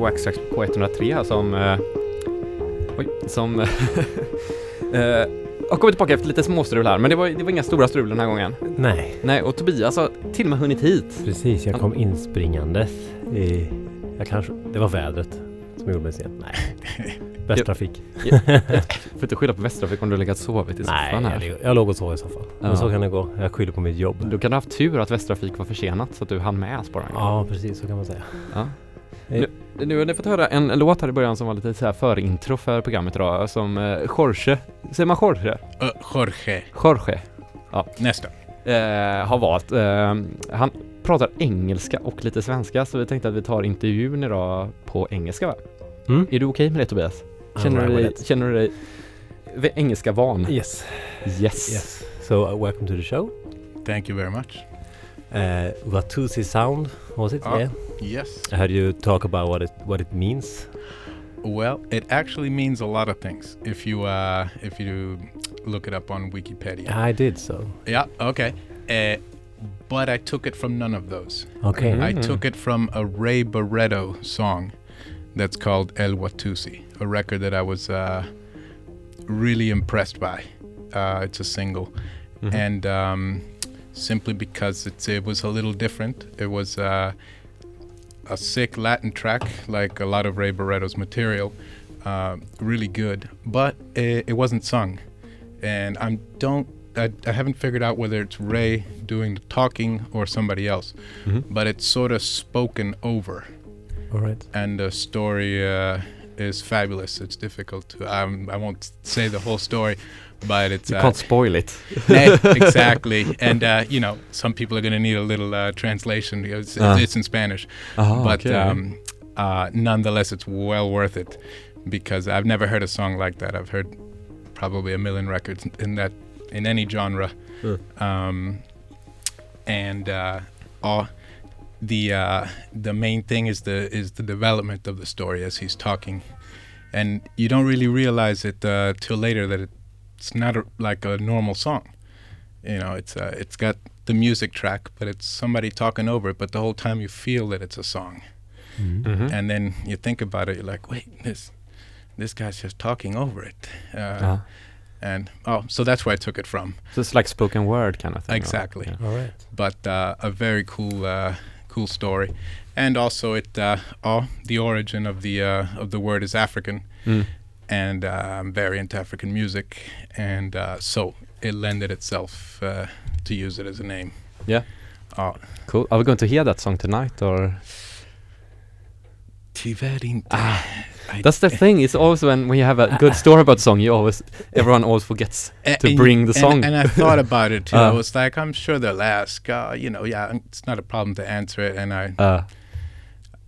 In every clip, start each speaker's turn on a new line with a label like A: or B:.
A: Waxtrax på 103 här som... Eh, oj, som... eh, har kommit tillbaka efter lite småstrul här, men det var, det var inga stora strul den här gången.
B: Nej,
A: Nej, och Tobias har till och med hunnit hit.
B: precis. Jag kom inspringandes. I, jag kanske, det var vädret som gjorde mig sen. Nej. Bäst trafik.
A: Får inte skylla på Västtrafik om du har legat och sovit i
B: Nej,
A: soffan
B: jag,
A: här.
B: låg- jag låg och sov i soffan.
A: Ja.
B: Men så kan det gå. Jag skyller på mitt jobb.
A: Du kan ha haft tur att Västtrafik var försenat så att du hann med spårvagnen.
B: Ja, precis. Så kan man säga.
A: Ja. Nu, nu har ni fått höra en, låt här i början som var lite så här förintro för programmet idag som eh, Jorge, säger man Jorge?
C: Uh, Jorge.
A: Jorge
C: Nästa.
A: eh, har valt. Eh, han pratar engelska och lite svenska så vi tänkte att vi tar intervjun idag på engelska va?
B: Mm?
A: Är du okej med det Tobias? Känner,
B: right
A: du dig, känner du dig engelska van?
B: Yes.
A: Yes.
B: Yes. So, uh, welcome to the show.
C: Thank you very much.
B: Uh, Watusi sound, was it?
C: Ah.
B: Yeah.
C: Yes.
B: I heard you talk about what it what it means.
C: Well, it actually means a lot of things if you uh, if you look it up on Wikipedia.
B: I did so.
C: Yeah. Okay. Uh, but I took it from none of those.
B: Okay.
A: Mhm.
C: I took it from a Ray Barretto song that's called El Watusi, a record that I was uh, really impressed by. Uh, it's a single,
A: Mhm.
C: and um, simply because it's, it was a little different. It was uh, a sick Latin track, like a lot of Ray Barretto's material, uh, really good, but it, it wasn't sung, and I don't. I, I haven't figured out whether it's Ray doing the talking or somebody else,
A: Mhm.
C: but it's sort of spoken over,
B: All right.
C: and the story uh, is fabulous. It's difficult to. Um, I won't say the whole story, but it's
A: You
C: uh,
A: can't spoil it.
C: Exactly. And uh, you know, some people are going to need a little uh, translation because it's,
A: Ah.
C: it's in Spanish.
A: Aha,
C: but
A: okej.
C: um, uh, nonetheless, it's well worth it because I've never heard a song like that. I've heard probably a million records in that in any genre. Um, and uh, all the uh, the main thing is the is the development of the story as he's talking, and you don't really realize it uh, till later that it's not a, like a normal song. You know, it's uh, it's got the music track, but it's somebody talking over it. But the whole time you feel that it's a song,
B: Mm.
A: Mhm.
C: and then you think about it, you're like, wait, this this guy's just talking over it. Uh,
A: Ja.
C: And oh, so that's where I took it from.
A: So it's like spoken word kind of thing. or-
C: Exactly.
A: yeah.
B: All right.
C: but uh, a very cool uh, cool story and also it uh, oh, the origin of the uh, of the word is African
A: Mm.
C: And uh, I'm very into African music and uh, so it lended itself uh, to use it as a name
A: Yeah.
C: oh,
A: Cool. Are we going to hear that song tonight or?
C: tyvärr inte
A: Ah, That's the thing. It's always when, we have a good story about a song, you always everyone always forgets. To
C: and-
A: bring the song.
C: and, and I thought about it too I
A: Uh.
C: was like I'm sure they'll ask uh, you know yeah it's not a problem to answer it and I
A: Uh,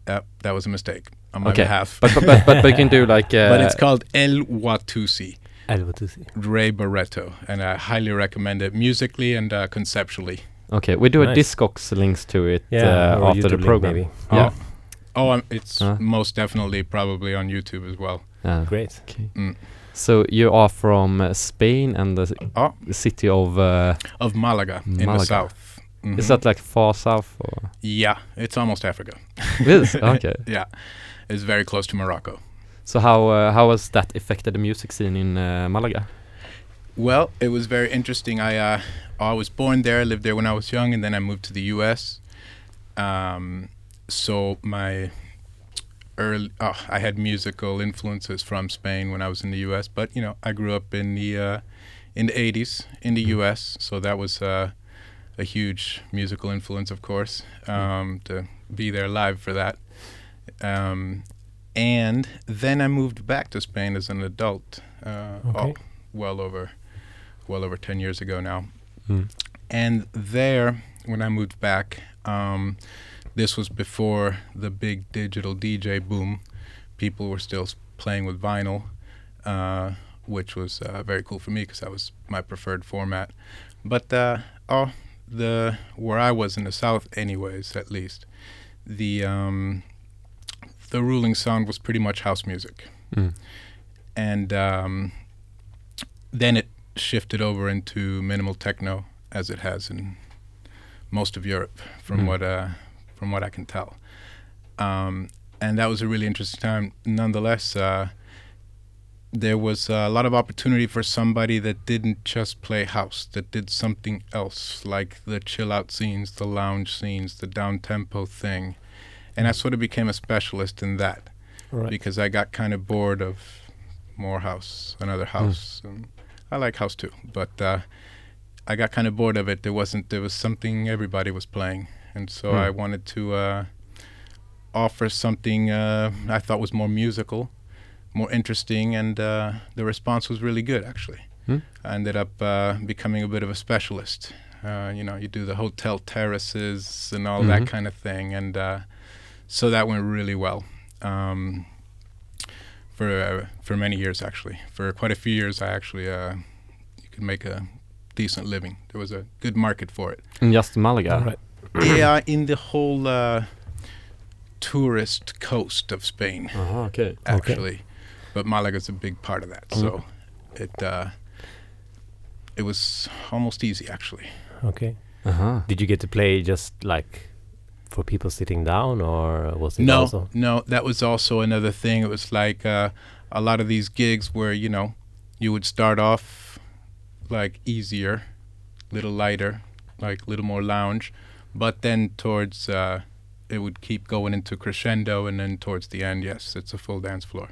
C: uh, that was a mistake on my
A: Okay.
C: behalf
A: but, but but but but you can do like. Uh,
C: but it's called El Watusi
B: El Watusi.
C: Ray Barretto, and I highly recommend it musically and uh, conceptually.
A: okay. We do a Discogs links to it
B: Yeah.
A: uh, after the
B: YouTube link
A: program.
B: maybe.
A: Yeah.
C: Oh, oh um, it's
A: Uh.
C: most definitely probably on YouTube as well.
A: Yeah.
B: Great.
A: Okay.
C: Mm.
A: So you are from uh, Spain and the,
C: Oh.
A: city of. Uh,
C: Of Malaga, in the south.
A: Is
C: Mhm.
A: that like far south or?
C: Yeah, it's almost Africa.
A: It is? Okay.
C: Yeah, it's very close to Morocco.
A: So how uh, how has that affected the music scene in uh, Malaga?
C: Well, it was very interesting. I uh, I was born there, lived there when I was young, and then I moved to the U.S. Um, so my early, oh, I had musical influences from Spain when I was in the U.S. But you know, I grew up in the uh, in the '80s in the U.S. So that was uh, a huge musical influence, of course, um, to be there live for that. Um, and then I moved back to Spain as an adult. Uh,
B: Okay.
C: oh, well over, well over ten years ago now.
B: Mm.
C: And there, when I moved back, um, this was before the big digital DJ boom. People were still playing with vinyl, uh, which was uh, very cool for me because that was my preferred format. But uh, oh, the where I was in the south, anyways, at least, the um, the ruling sound was pretty much house music
A: Mm.
C: and um, then it shifted over into minimal techno as it has in most of Europe from
A: Mm.
C: what uh, from what I can tell um, and that was a really interesting time nonetheless uh, there was a lot of opportunity for somebody that didn't just play house that did something else like the chill out scenes the lounge scenes the down tempo thing and I sort of became a specialist in that
B: Right.
C: because I got kind of bored of more house, another house. And I like house too, but uh, I got kind of bored of it. There wasn't there was something everybody was playing, and so
A: Hmm.
C: I wanted to uh, offer something uh, I thought was more musical, more interesting, and uh, the response was really good actually.
A: Hmm.
C: I ended up uh, becoming a bit of a specialist. Uh, you know, you do the hotel terraces and all
A: Mhm.
C: that kind of thing, and uh, so that went really well um, for uh, for many years actually. For quite a few years, I actually uh, you could make a decent living. There was a good market for it.
A: In just Malaga?
B: All right.
C: yeah, in the whole uh, tourist coast of Spain,
A: Uh-huh, okay.
C: actually. But Malaga's a big part of that, so it uh, it was almost easy actually.
B: Okay.
A: Uh-huh.
B: Did you get to play just like for people sitting down, or was it
C: no,
B: also?
C: no, that was also another thing. It was like uh, a lot of these gigs where you know you would start off like easier, little lighter, like a little more lounge, but then towards uh, it would keep going into crescendo, and then towards the end, yes, it's a full dance floor.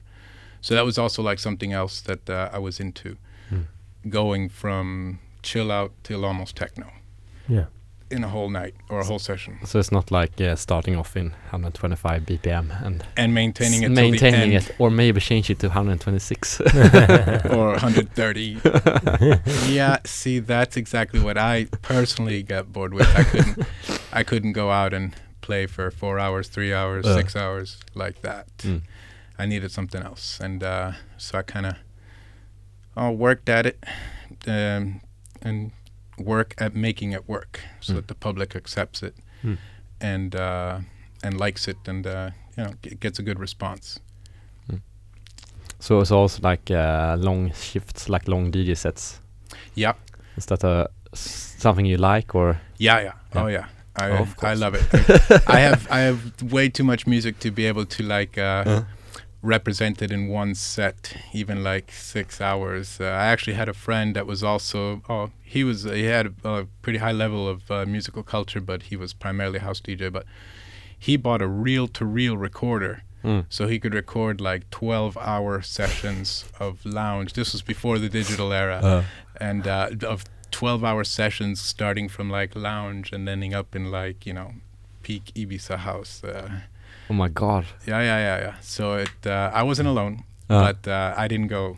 C: So that was also like something else that uh, I was into,
B: Hmm.
C: going from chill out till almost techno
B: Yeah.
C: In a whole night or a whole session,
A: So it's not like uh, starting off in 125 BPM and
C: and maintaining it
A: maintaining it, or maybe change it to 126.
C: or 130. yeah, see, that's exactly what I personally got bored with. I couldn't, I couldn't go out and play for four hours, three hours,
B: Uh.
C: six hours like that.
A: Mm.
C: I needed something else, and uh, so I kind of, uh, worked at it, um, and work at making it work so
A: Mm.
C: that the public accepts it,
B: Mm.
C: and uh, and likes it, and uh, you know, g- gets a good response.
A: so it's also like uh, long shifts, like long DJ sets.
C: Yeah.
A: Is that uh, s- something you like or?
C: Yeah, yeah.
A: Yeah.
C: Oh, yeah. I
A: Of
C: I love it. I have I have way too much music to be able to like uh, Represent it in one set, even like six hours. Uh, I actually had a friend that was also oh he was he had a, a pretty high level of uh, musical culture, but he was primarily house DJ. But he bought a reel to reel recorder.
A: Mm.
C: So he could record like 12 hour sessions of lounge. This was before the digital era
A: Uh.
C: and uh, of 12 hour sessions starting from like lounge and ending up in like you know peak ibiza house uh,
A: Oh my god.
C: yeah yeah yeah yeah so it uh, i wasn't alone
A: Uh.
C: but uh, i didn't go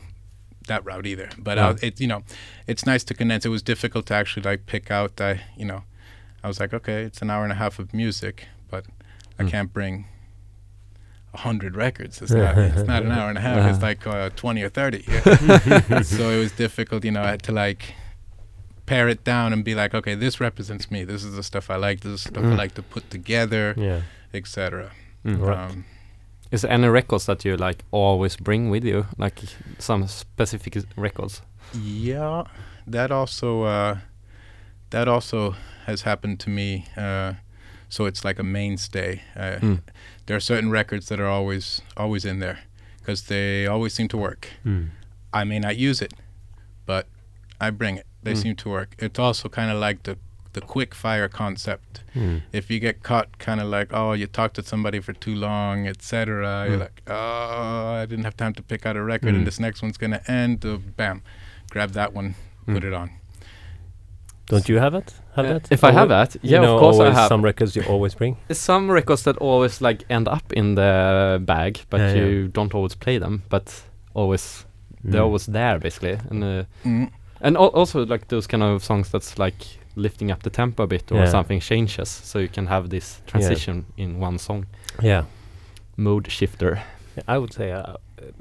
C: that route either but
A: Yeah.
C: uh, it you know it's nice to condense it was difficult to actually like pick out i you know i was like okay it's an hour and a half of music but i
A: Mm.
C: can't bring a hundred records it's not it's not an hour and a half it's
A: Uh.
C: like uh, 20 or 30 yeah. so it was difficult, you know, I had to like pare it down and be like, okay, this represents me. This is the stuff I like. This is the stuff
A: Mm.
C: I like to put together,
B: Yeah.
C: etc.
A: Mm.
B: Right.
C: Um,
A: Is there any records that you like always bring with you? Like some specific records?
C: yeah, that also uh, that also has happened to me. Uh, so it's like a mainstay. Uh,
A: Mm.
C: There are certain records that are always always in there because they always seem to work.
B: Mm.
C: I may not use it, but I bring it. They
A: Mm.
C: seem to work. It's also kind of like the the quick fire concept.
B: Mm.
C: If you get caught, kind of like oh, you talked to somebody for too long, etc.
A: Mm.
C: You're like oh, I didn't have time to pick out a record,
B: Mm.
C: and this next one's gonna end. Uh, bam, grab that one, put
A: Mm.
C: it on.
B: Don't you have it? Have
A: Uh,
B: that?
A: if I have
B: Alwa-
A: that,
B: you
A: yeah,
B: know,
A: of course I have.
B: Some records you always bring.
A: Some records that always like end up in the bag, but
B: Yeah, yeah.
A: you don't always play them, but always they're
B: Mm.
A: always there basically, and uh,
C: Mm.
A: and al- also like those kind of songs that's like lifting up the tempo a bit or
B: Yeah.
A: something changes, so you can have this transition in one song.
B: Yeah.
A: Mode shifter.
B: Yeah, I would say I,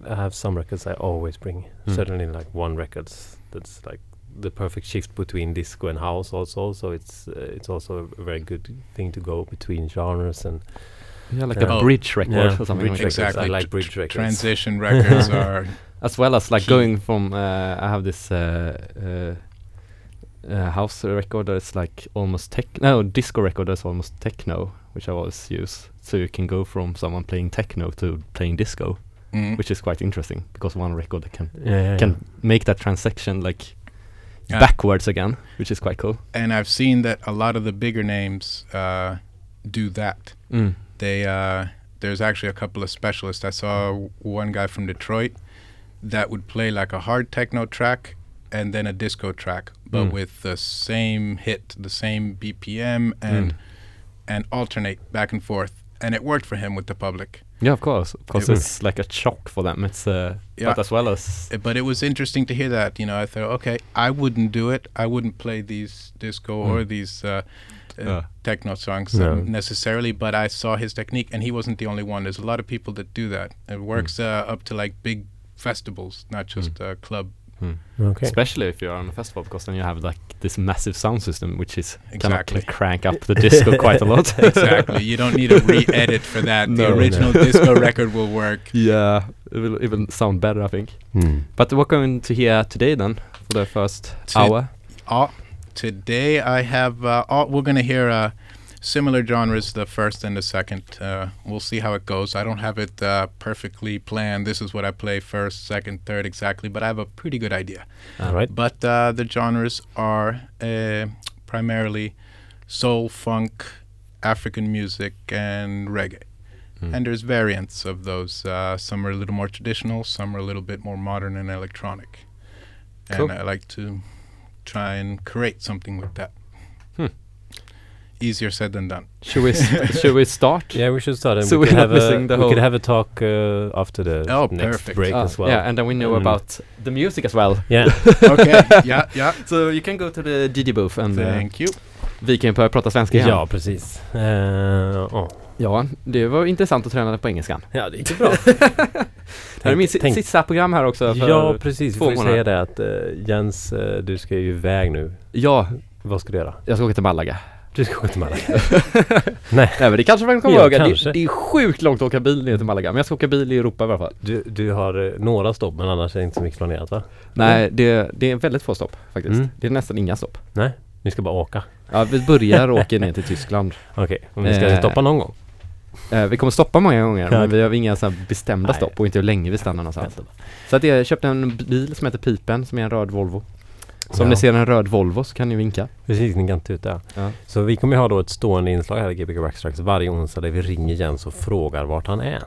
B: I have some records I always bring.
A: Mm.
B: Certainly, like one records that's like the perfect shift between disco and house. Also, so it's uh, it's also a very good thing to go between genres and
A: Yeah, like
B: Yeah.
A: a
C: Oh,
A: bridge record
B: yeah,
A: or something
B: bridge
A: like
B: records.
C: Exactly.
B: I like bridge
C: tr-
B: records.
C: Transition records are
A: As well as like
C: Key.
A: going from uh, I have this uh, house record that's like almost tech no disco record that's almost techno, which I always use. So you can go from someone playing techno to playing disco,
C: mm.
A: which is quite interesting because one record can
B: yeah, yeah,
A: can make that transaction like
C: Yeah.
A: backwards again, which is quite cool.
C: and I've seen that a lot of the bigger names uh, do that.
A: Mm.
C: They uh, there's actually a couple of specialists. I saw w- one guy from Detroit that would play like a hard techno track and then a disco track, but
A: Mm.
C: with the same hit, the same BPM, and
A: Mm.
C: and alternate back and forth. And it worked for him with the public.
A: Yeah, of course, because
C: It-
A: it's like a shock for them. It's uh,
C: Yeah.
A: but as well as
C: Uh, But it was interesting to hear that. You know, I thought, okay, I wouldn't do it. I wouldn't play these disco or
A: Mm.
C: these uh, uh,
A: Uh.
C: techno songs
B: No.
C: um, necessarily. But I saw his technique, and he wasn't the only one. There's a lot of people that do that. It works uh, up to like big festivals, not just uh, club.
B: Okay.
A: Especially if you're on a festival, because then you have like this massive sound system, which is kind of
C: Exactly.
A: crank up the disco quite a lot.
C: exactly. You don't need a re-edit for that.
A: No,
C: the
A: no.
C: original disco record will work.
A: yeah, it will even sound better, I think.
B: Mm.
A: But what going to hear today then for the first
C: To-
A: hour?
C: Uh, today I have. Uh, all, we're gonna hear uh, similar genres, the first and the second. Uh, we'll see how it goes. I don't have it uh, perfectly planned. This is what I play first, second, third, exactly. But I have a pretty good idea.
B: All right.
C: But uh, the genres are uh, primarily soul, funk, African music, and reggae.
A: Mm.
C: And there's variants of those. Uh, some are a little more traditional, some are a little bit more modern and electronic.
A: Cool.
C: And I like to try and create something with that. Easier said than done.
A: Should we should we start?
B: Yeah, we should start. And
A: So
B: we could have a we could have a talk uh, after the
C: Oh,
B: next
C: perfect.
B: break
A: Ah,
B: as well.
A: Yeah, and then we know
B: Mm.
A: about the music as well.
B: Yeah.
C: okay, yeah, yeah.
A: So you can go to the DJ booth and uh,
C: Thank you.
A: vi kan börja prata svenska igen.
B: ja, precis. Uh, oh.
A: ja, det var intressant att träna på engelskan.
B: Ja, det gick bra.
A: Det här är min si-
B: tänk-
A: sista program här också. För,
B: ja, precis. Vi får ju
A: månader.
B: säga det att uh, Jens, eh, du ska ju iväg nu.
A: ja,
B: Vad ska du göra?
A: jag ska åka till Malaga.
B: Du ska åka till Malaga.
A: Nej men det kanske man kommer
B: Ja,
A: ihåg. Det, det är sjukt långt att åka bil ner till Malaga. Men jag ska åka bil i Europa i alla fall.
B: Du, du har eh, några stopp men annars är det inte så mycket planerat va?
A: Nej, det, det är väldigt få stopp faktiskt.
B: Mm.
A: Det är nästan inga stopp.
B: Nej, ni ska bara åka.
A: Ja, vi börjar åka ner till Tyskland.
B: Okej, och ni ska
A: Eh,
B: stoppa någon gång?
A: Eh, vi kommer stoppa många gånger, men vi har inga så bestämda
B: Nej.
A: stopp och inte hur länge vi stannar någonstans. Så att jag köpte en bil som heter Pipen, som är en röd Volvo. Så om
B: Ja.
A: ni ser en röd Volvo så kan ni vinka.
B: Precis, ni kan tuta.
A: Ja.
B: Så vi kommer ha då ett stående inslag här i Gbg Backstracks varje onsdag där vi ringer Jens och frågar vart han är.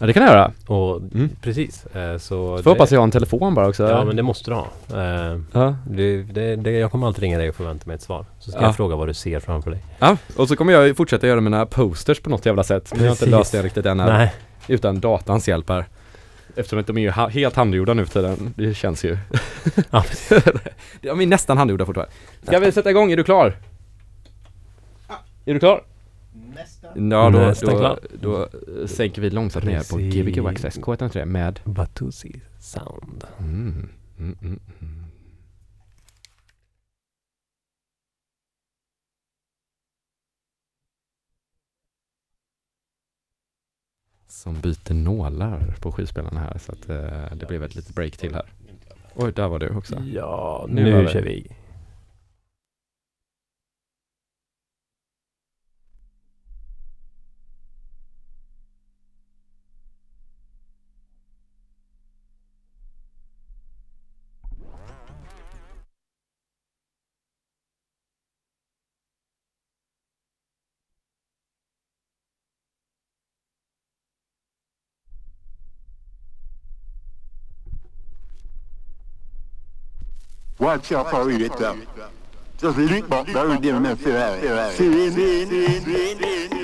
A: Ja, det kan jag göra.
B: Och
A: Mm.
B: precis. eh, Så
A: får hoppas jag har en telefon bara också.
B: Ja men det måste du ha. Eh,
A: ja.
B: det, det, det, jag kommer alltid ringa dig och förvänta mig ett svar. Så ska
A: Ja.
B: jag fråga vad du ser framför dig.
A: ja, och så kommer jag fortsätta göra mina posters på något jävla sätt. Men jag har inte löst det riktigt än här.
B: Nej.
A: Utan datans hjälp här. Eftersom att de är ju ha- helt handgjorda nu för tiden. Det känns ju.
B: Ja,
A: de är nästan handgjorda fortfarande. Ska vi sätta igång? Är du klar? Är du klar? Ja, då,
B: Nästan
A: då,
B: klar.
A: då, eh, sänker vi långsamt ner på. Gbg Waxxax K103 med
B: Batusi Sound.
A: mm, mm, mm, Som byter nålar på skivspelarna här så att eh, det blev ett litet break till här. Oj, där var du också.
B: Ja,
A: Nu
B: nu, kör vi.
D: Watch your operator. Just link back the rhythm and feel right. Feel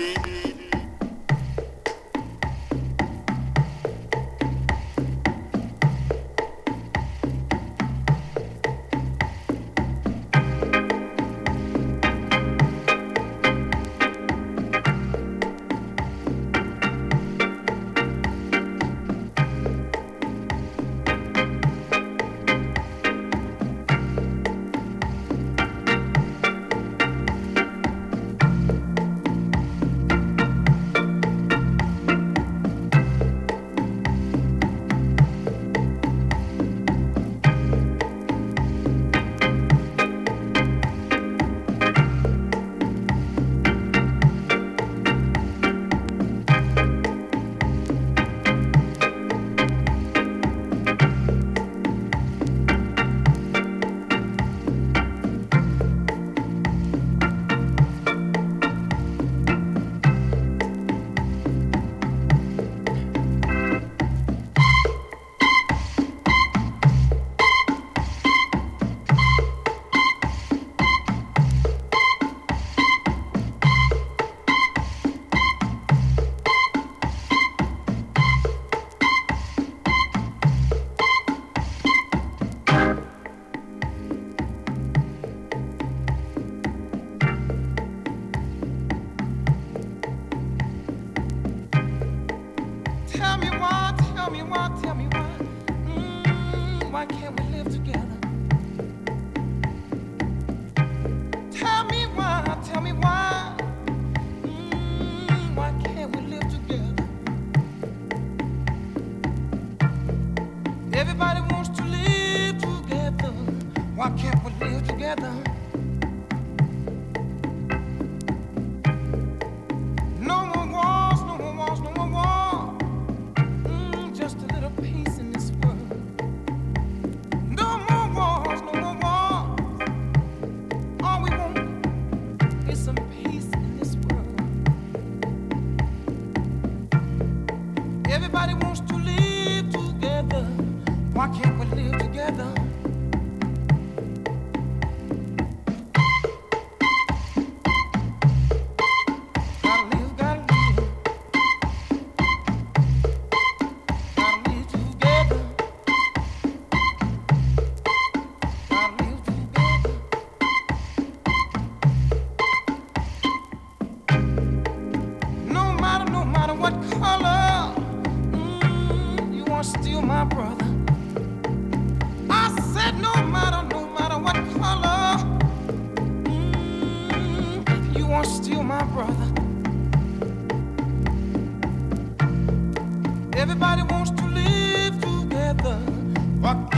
E: Fuck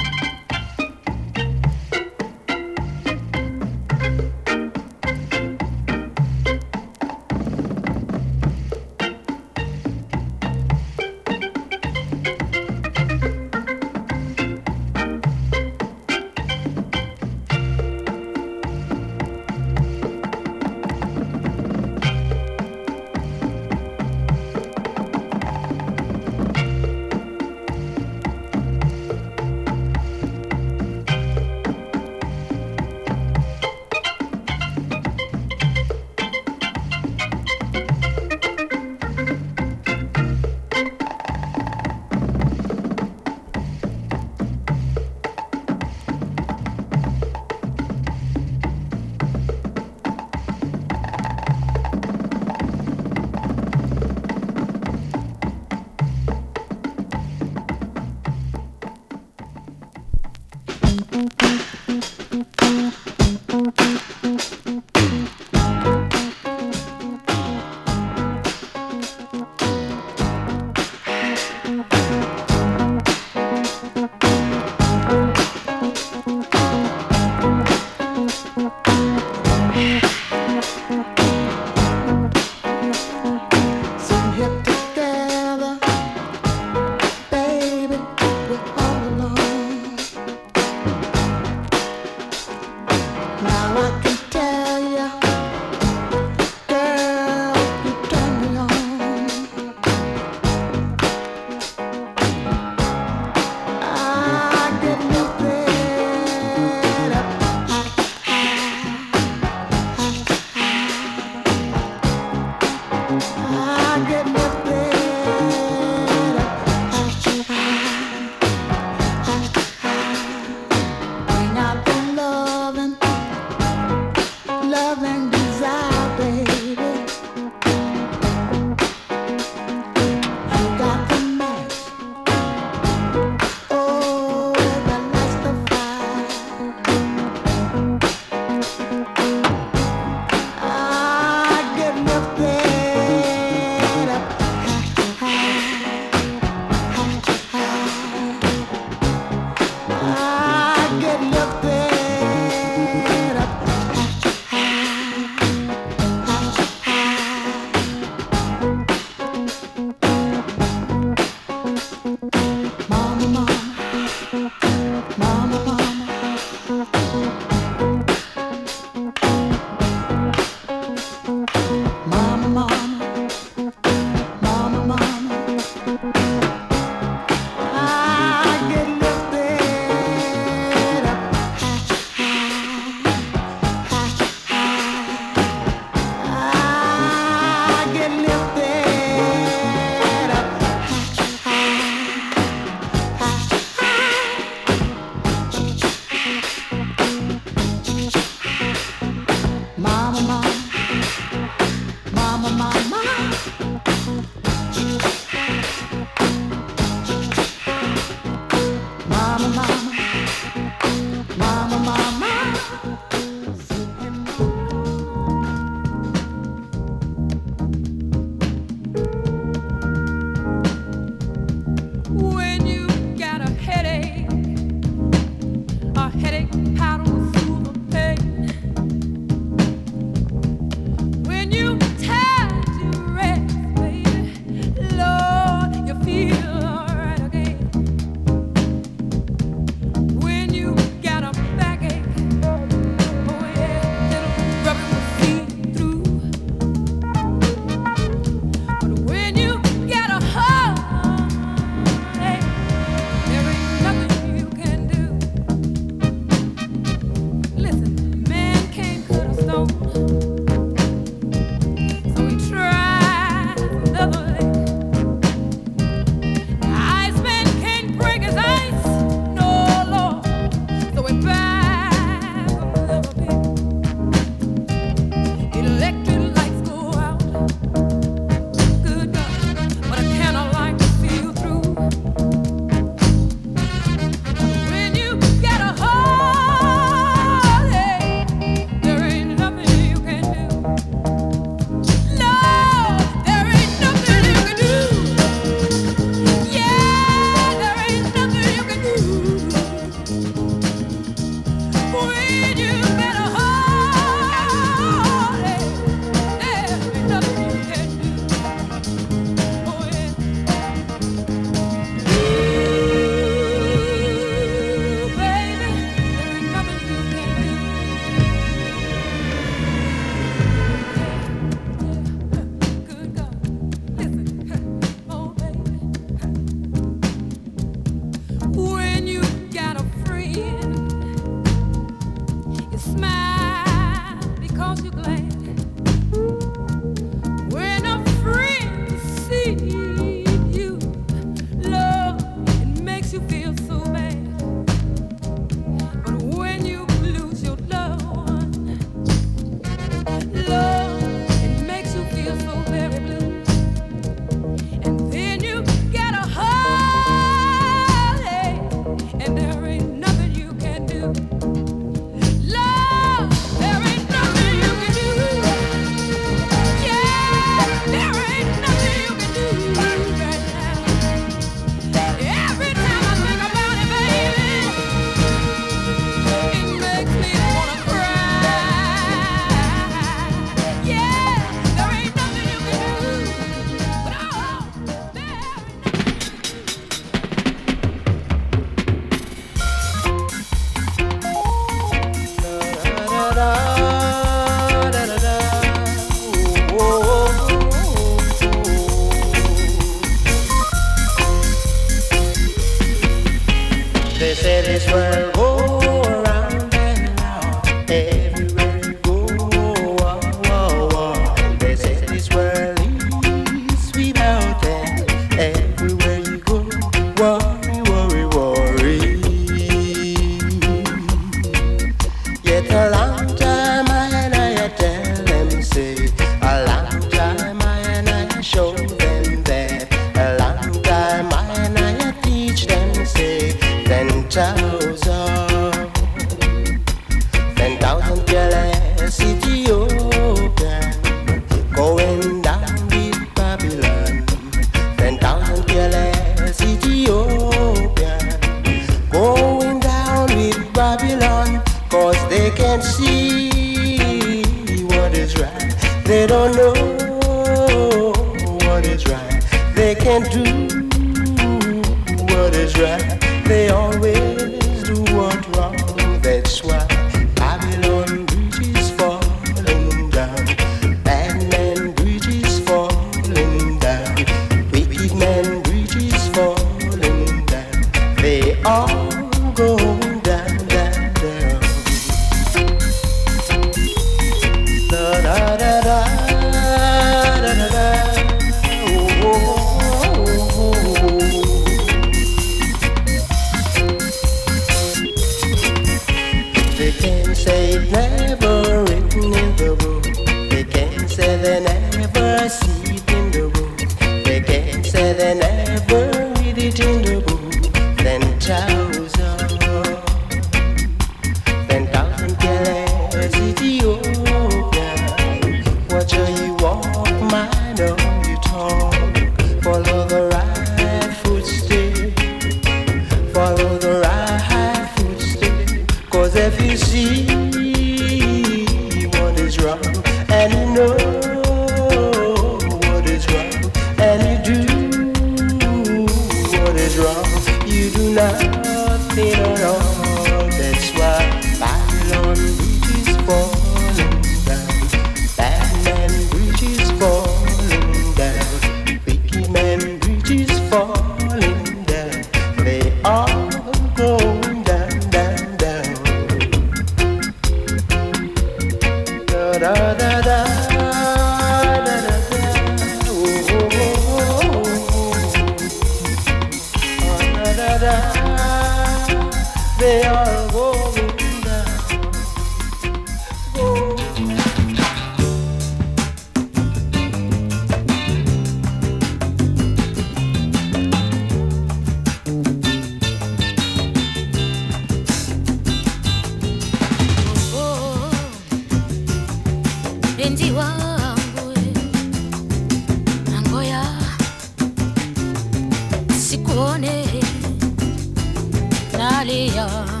E: nalia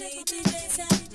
F: My melody, DJ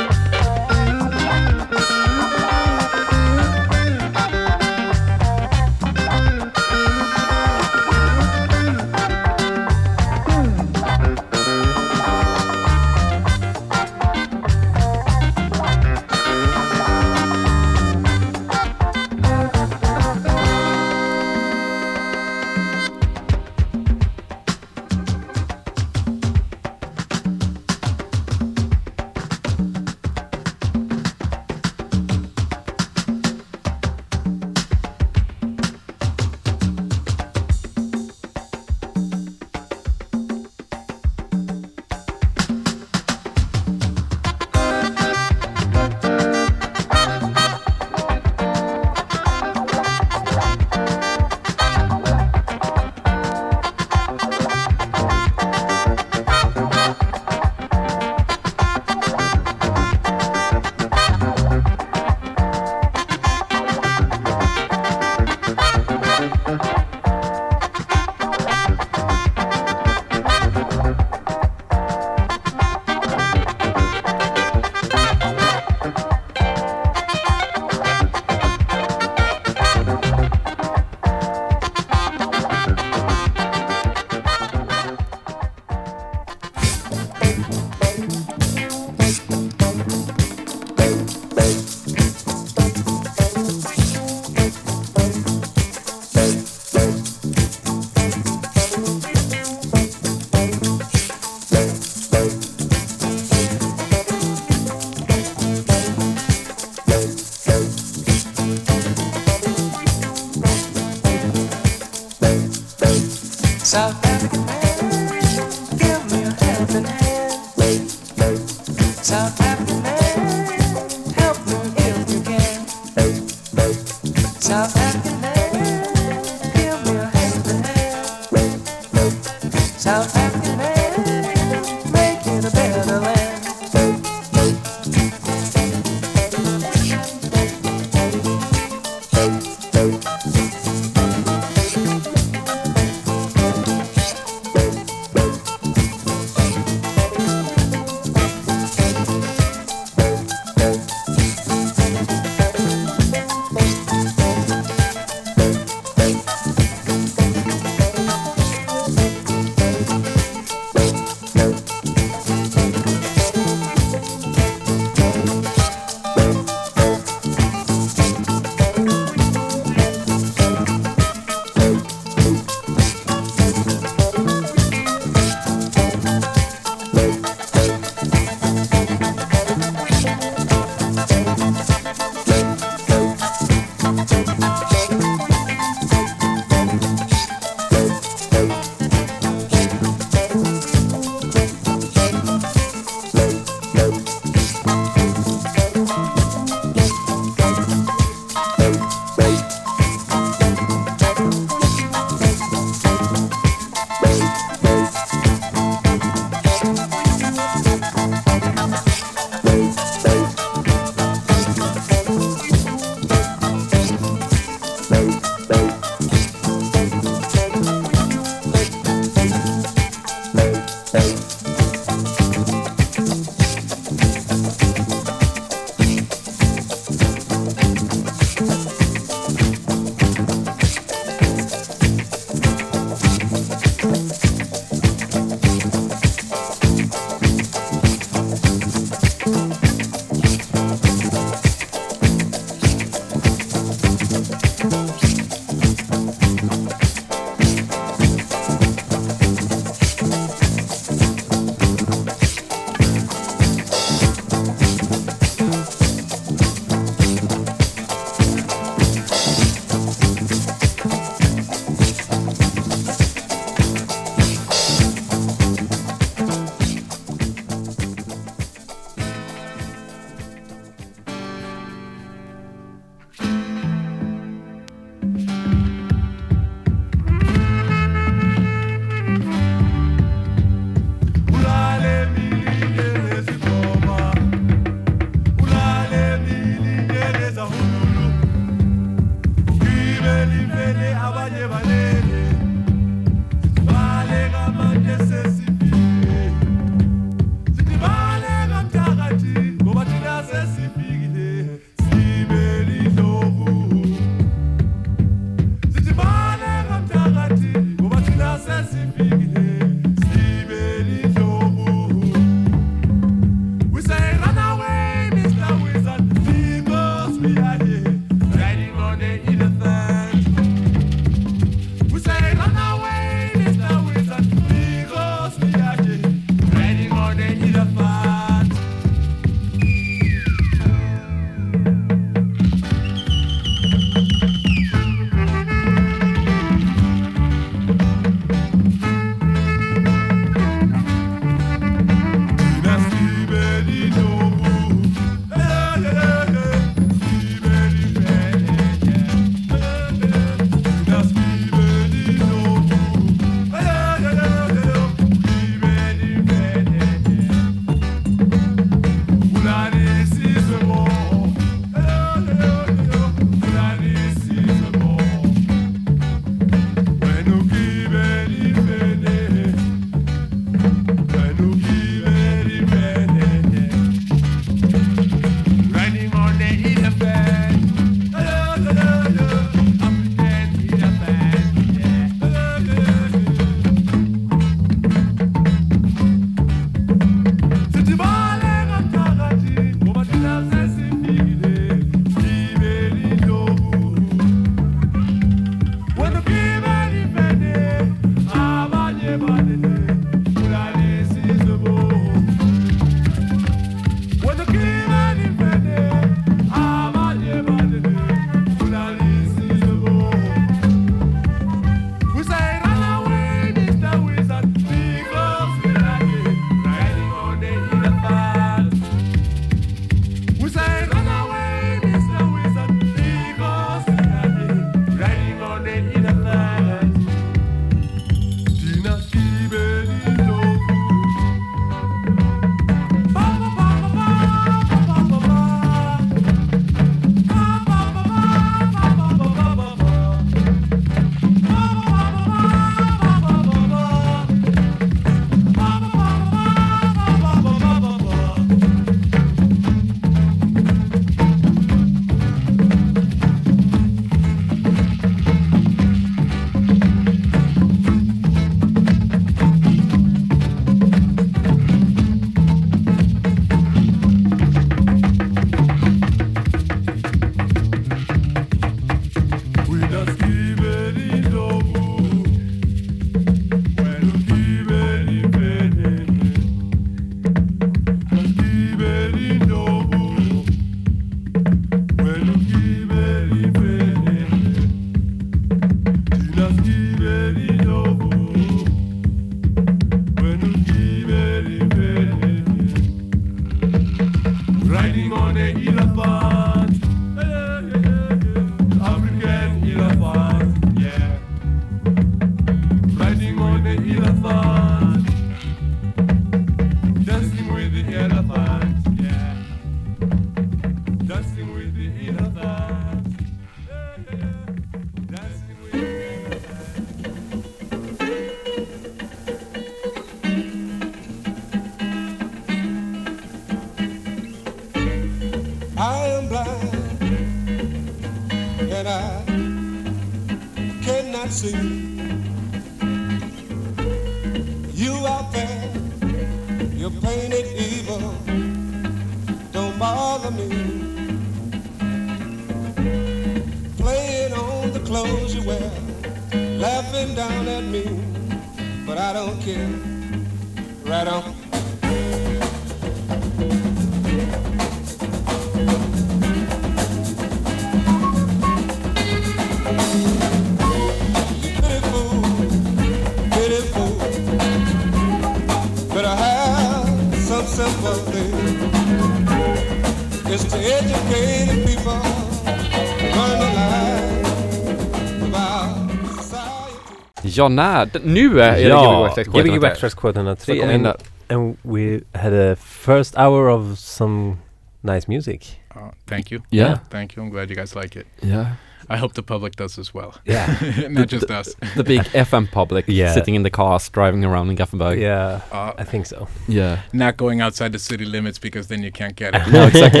A: Ja, när? D- Nu är det Gbg
B: Ja,
A: Wax Trax
B: Gbg
A: K103.
B: Backtracks
A: Så
B: K103
A: kom in
B: and,
A: där.
B: and we had a first hour of some nice music.
C: Uh, thank you.
A: Yeah.
C: Thank you. I'm glad you guys like it.
A: Yeah.
C: I hope the public does as well.
B: Yeah.
C: Not just us.
A: The big FM public
B: Yeah.
A: sitting in the cars driving around in Gothenburg.
B: yeah,
C: Uh,
B: I think so.
A: Yeah.
C: not going outside the city limits because then you can't get it.
A: No, exactly.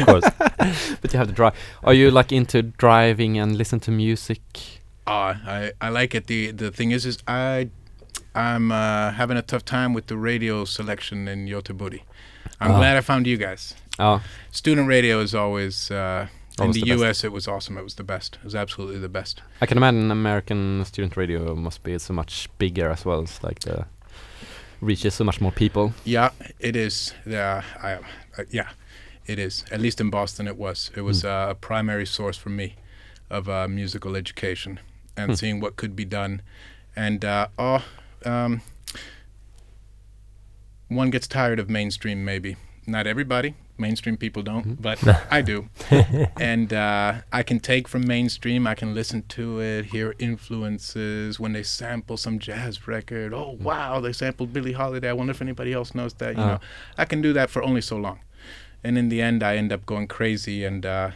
B: of course.
A: but you have to drive. Are you like into driving and listen to music?
C: Uh, I, I like it. The the thing is, is I I'm uh, having a tough time with the radio selection in Göteborg. I'm
A: Ah.
C: glad I found you guys.
A: Oh.
C: Student radio is always uh, in the,
A: the best.
C: U.S. It was awesome. It was the best. It was absolutely the best.
A: I can imagine American student radio must be so much bigger as well. It's like the reaches so much more people.
C: Yeah, it is. Yeah, I, uh, yeah, it is. At least in Boston, it was. It was uh, a primary source for me of uh, musical education and
A: Hmm.
C: seeing what could be done. And uh, oh, um, one gets tired of mainstream. Maybe not everybody. Mainstream people don't, but I do. and uh, I can take from mainstream. I can listen to it, hear influences when they sample some jazz record. Oh wow, they sampled Billie Holiday. I wonder if anybody else knows that. You
A: Ah.
C: know, I can do that for only so long, and in the end, I end up going crazy and uh,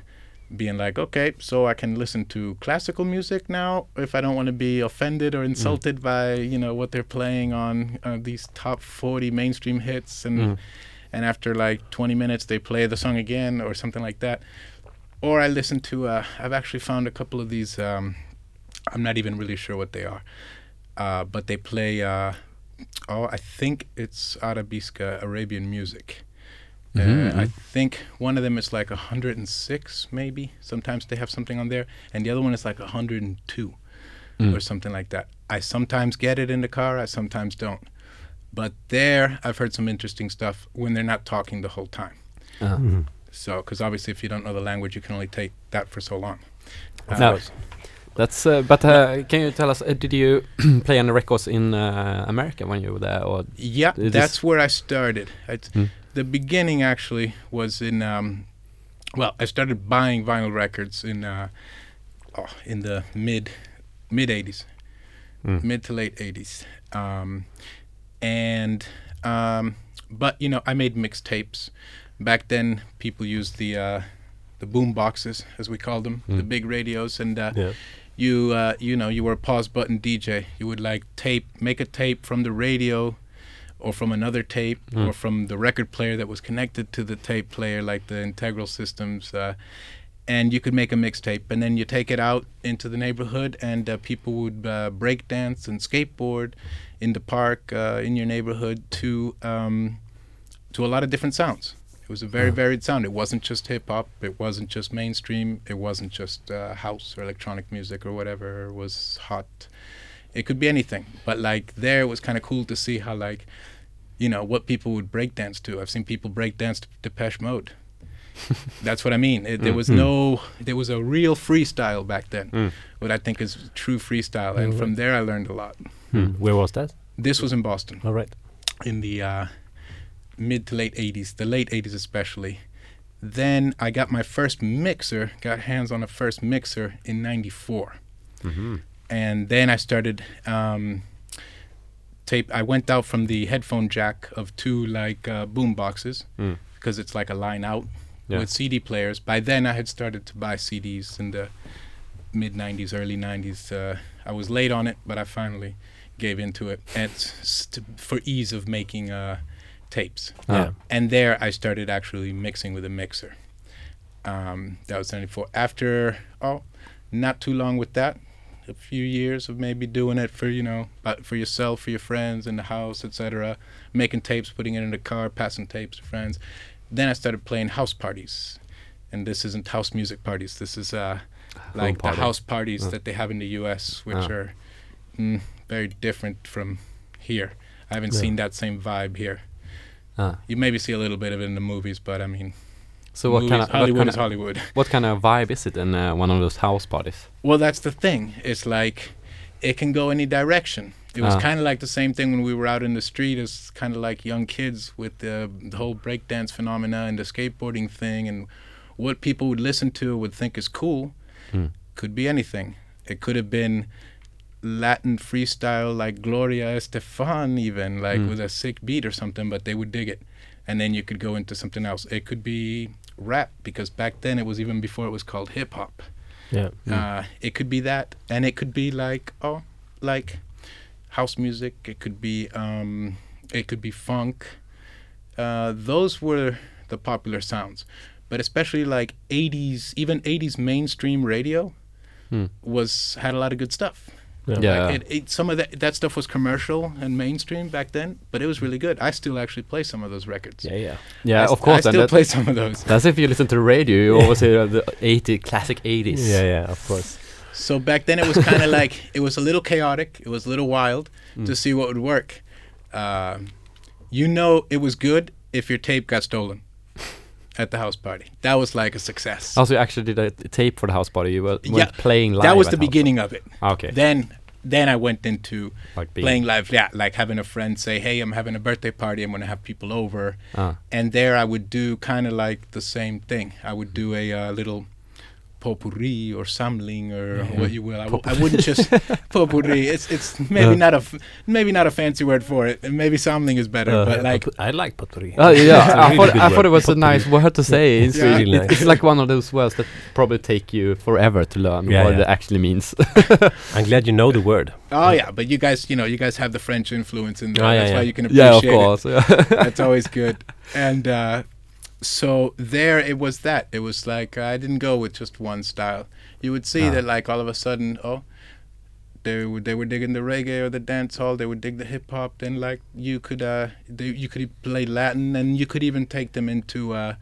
C: being like, okay, so I can listen to classical music now if I don't want to be offended or insulted by you know what they're playing on uh, these top 40 mainstream hits and.
A: Mm.
C: And after like 20 minutes, they play the song again or something like that. Or I listen to. Uh, I've actually found a couple of these. Um, I'm not even really sure what they are, uh, but they play. Uh, oh, I think it's Arabisca Arabian music.
A: Mhm.
C: Uh, I think one of them is like 106, maybe. Sometimes they have something on there, and the other one is like 102
A: Mm.
C: or something like that. I sometimes get it in the car. I sometimes don't. But there, I've heard some interesting stuff when they're not talking the whole time.
A: Uh,
C: So, because obviously, if you don't know the language, you can only take that for so long.
B: Of
A: No.
B: course.
A: That's. Uh, but uh, can you tell us? Uh, did you play any records in uh, America when you were there? Or
C: Yeah, that's where I started. It's,
A: Hmm.
C: The beginning actually was in. Um, well, I started buying vinyl records in uh, oh, in the mid mid '80s,
B: Mm.
C: mid to late '80s, um, and um, but you know I made mixtapes. Back then, people used the uh, the boom boxes, as we called them, the
A: Mm.
C: big radios, and uh,
B: Yeah.
C: you uh, you know you were a pause button DJ. You would like tape, make a tape from the radio, or from another tape,
A: Mm.
C: or from the record player that was connected to the tape player, like the integral systems. Uh, and you could make a mixtape, and then you take it out into the neighborhood, and uh, people would uh, break dance and skateboard in the park uh, in your neighborhood to um, to a lot of different sounds. It was a very
B: Uh.
C: varied sound. It wasn't just hip hop. It wasn't just mainstream. It wasn't just uh, house or electronic music or whatever was hot. It could be anything. But like there, it was kind of cool to see how like, you know, what people would break dance to. I've seen people break dance to Depeche Mode. That's what I mean. It, there was
A: Mm.
C: no, there was a real freestyle back then.
B: Mm.
C: What I think is true freestyle, and
B: Mm.
C: from there I learned a lot.
B: Hmm. Where was that?
C: This was in Boston
B: All right.
C: in the uh, mid to late 80s, the late 80s especially, Then I got my first mixer, got hands on a first mixer in '94
B: Mm-hmm.
C: and then I started um, tape. I went out from the headphone jack of two like uh, boom boxes
B: Mm.
C: because it's like a line out
B: Yeah.
C: with CD players. By then, I had started to buy CDs in the mid '90s, early '90s. Uh, I was late on it, but I finally gave into it and s- to, for ease of making uh, tapes.
B: Yeah.
C: And there, I started actually mixing with a mixer. Um, that was '94. After oh, not too long with that, a few years of maybe doing it for you know but for yourself for your friends in the house etc making tapes putting it in the car passing tapes to friends. Then i started playing house parties. And this isn't house music parties. This is uh like the house parties
A: Uh.
C: that they have in the us which
A: Ah.
C: are mm, very different from here. I haven't
B: Yeah.
C: seen that same vibe here. You maybe see a little bit of it in the movies but i mean
A: So what kind of
C: hollywood is hollywood
A: what kind of vibe is it in uh, one of those house parties?
C: Well, that's the thing. It's like it can go any direction. It was
A: Ah.
C: kind of like the same thing when we were out in the street as kind of like young kids with the, the whole breakdance phenomena and the skateboarding thing and what people would listen to would think is cool
A: Hmm.
C: could be anything. It could have been Latin freestyle like Gloria Estefan even like
A: Hmm.
C: with a sick beat or something, but they would dig it. And then you could go into something else. It could be rap because back then it was even before it was called hip hop.
B: Yeah.
C: Uh, it could be that, and it could be like oh, like house music. It could be um, it could be funk. Uh, those were the popular sounds, but especially like '80s, even '80s mainstream radio
A: Hmm.
C: was had a lot of good stuff.
B: Yeah.
A: Yeah.
C: Like it, it, some of that that stuff was commercial and mainstream back then, but it was really good. I still actually play some of those records.
B: Yeah, yeah.
A: Yeah,
C: I
A: of course.
C: I still
A: that-
C: play some of those.
A: That's if you listen to the radio, you always hear the 80 classic 80s.
B: Yeah, yeah, of course.
C: So back then it was kind of like it was a little chaotic. It was a little wild
A: Mm.
C: to see what would work. Um, you know, it was good if your tape got stolen at the house party. That was like a success.
A: Also, you actually did a tape for the house party. You were
C: Yeah,
A: playing live.
C: that was the beginning of it.
A: Okay.
C: Then, then I went into
A: like being,
C: playing live. Yeah, like having a friend say, "Hey, I'm having a birthday party. I'm gonna have people over."
A: Ah.
C: and there I would do kind of like the same thing. I would do a uh, little potpourri or samling or what you will. I, w- I wouldn't just potpourri. It's it's maybe
A: Uh.
C: not a f- maybe not a fancy word for it. and Maybe samling is better.
B: Uh,
C: but like
B: pot- I like potpourri.
A: Oh yeah,
B: It's a
A: I
B: really
A: thought I thought it was a nice word to say. It's,
C: Yeah.
A: really,
B: Really
A: it's,
B: nice.
A: it's like one of those words that probably take you forever to learn
B: Yeah,
A: what
B: yeah.
A: it actually means.
B: I'm glad you know the word.
C: oh yeah, but you guys you know you guys have the French influence in there.
B: Oh, yeah,
C: That's why you can appreciate
A: yeah, of
C: it.
A: course. Yeah.
C: That's always good. And uh, so there it was that. It was like I didn't go with just one style. You would see
A: Ah.
C: that like all of a sudden, oh, they were they were digging the reggae or the dance hall. They would dig the hip hop. Then like you could uh they, you could play Latin and you could even take them into uh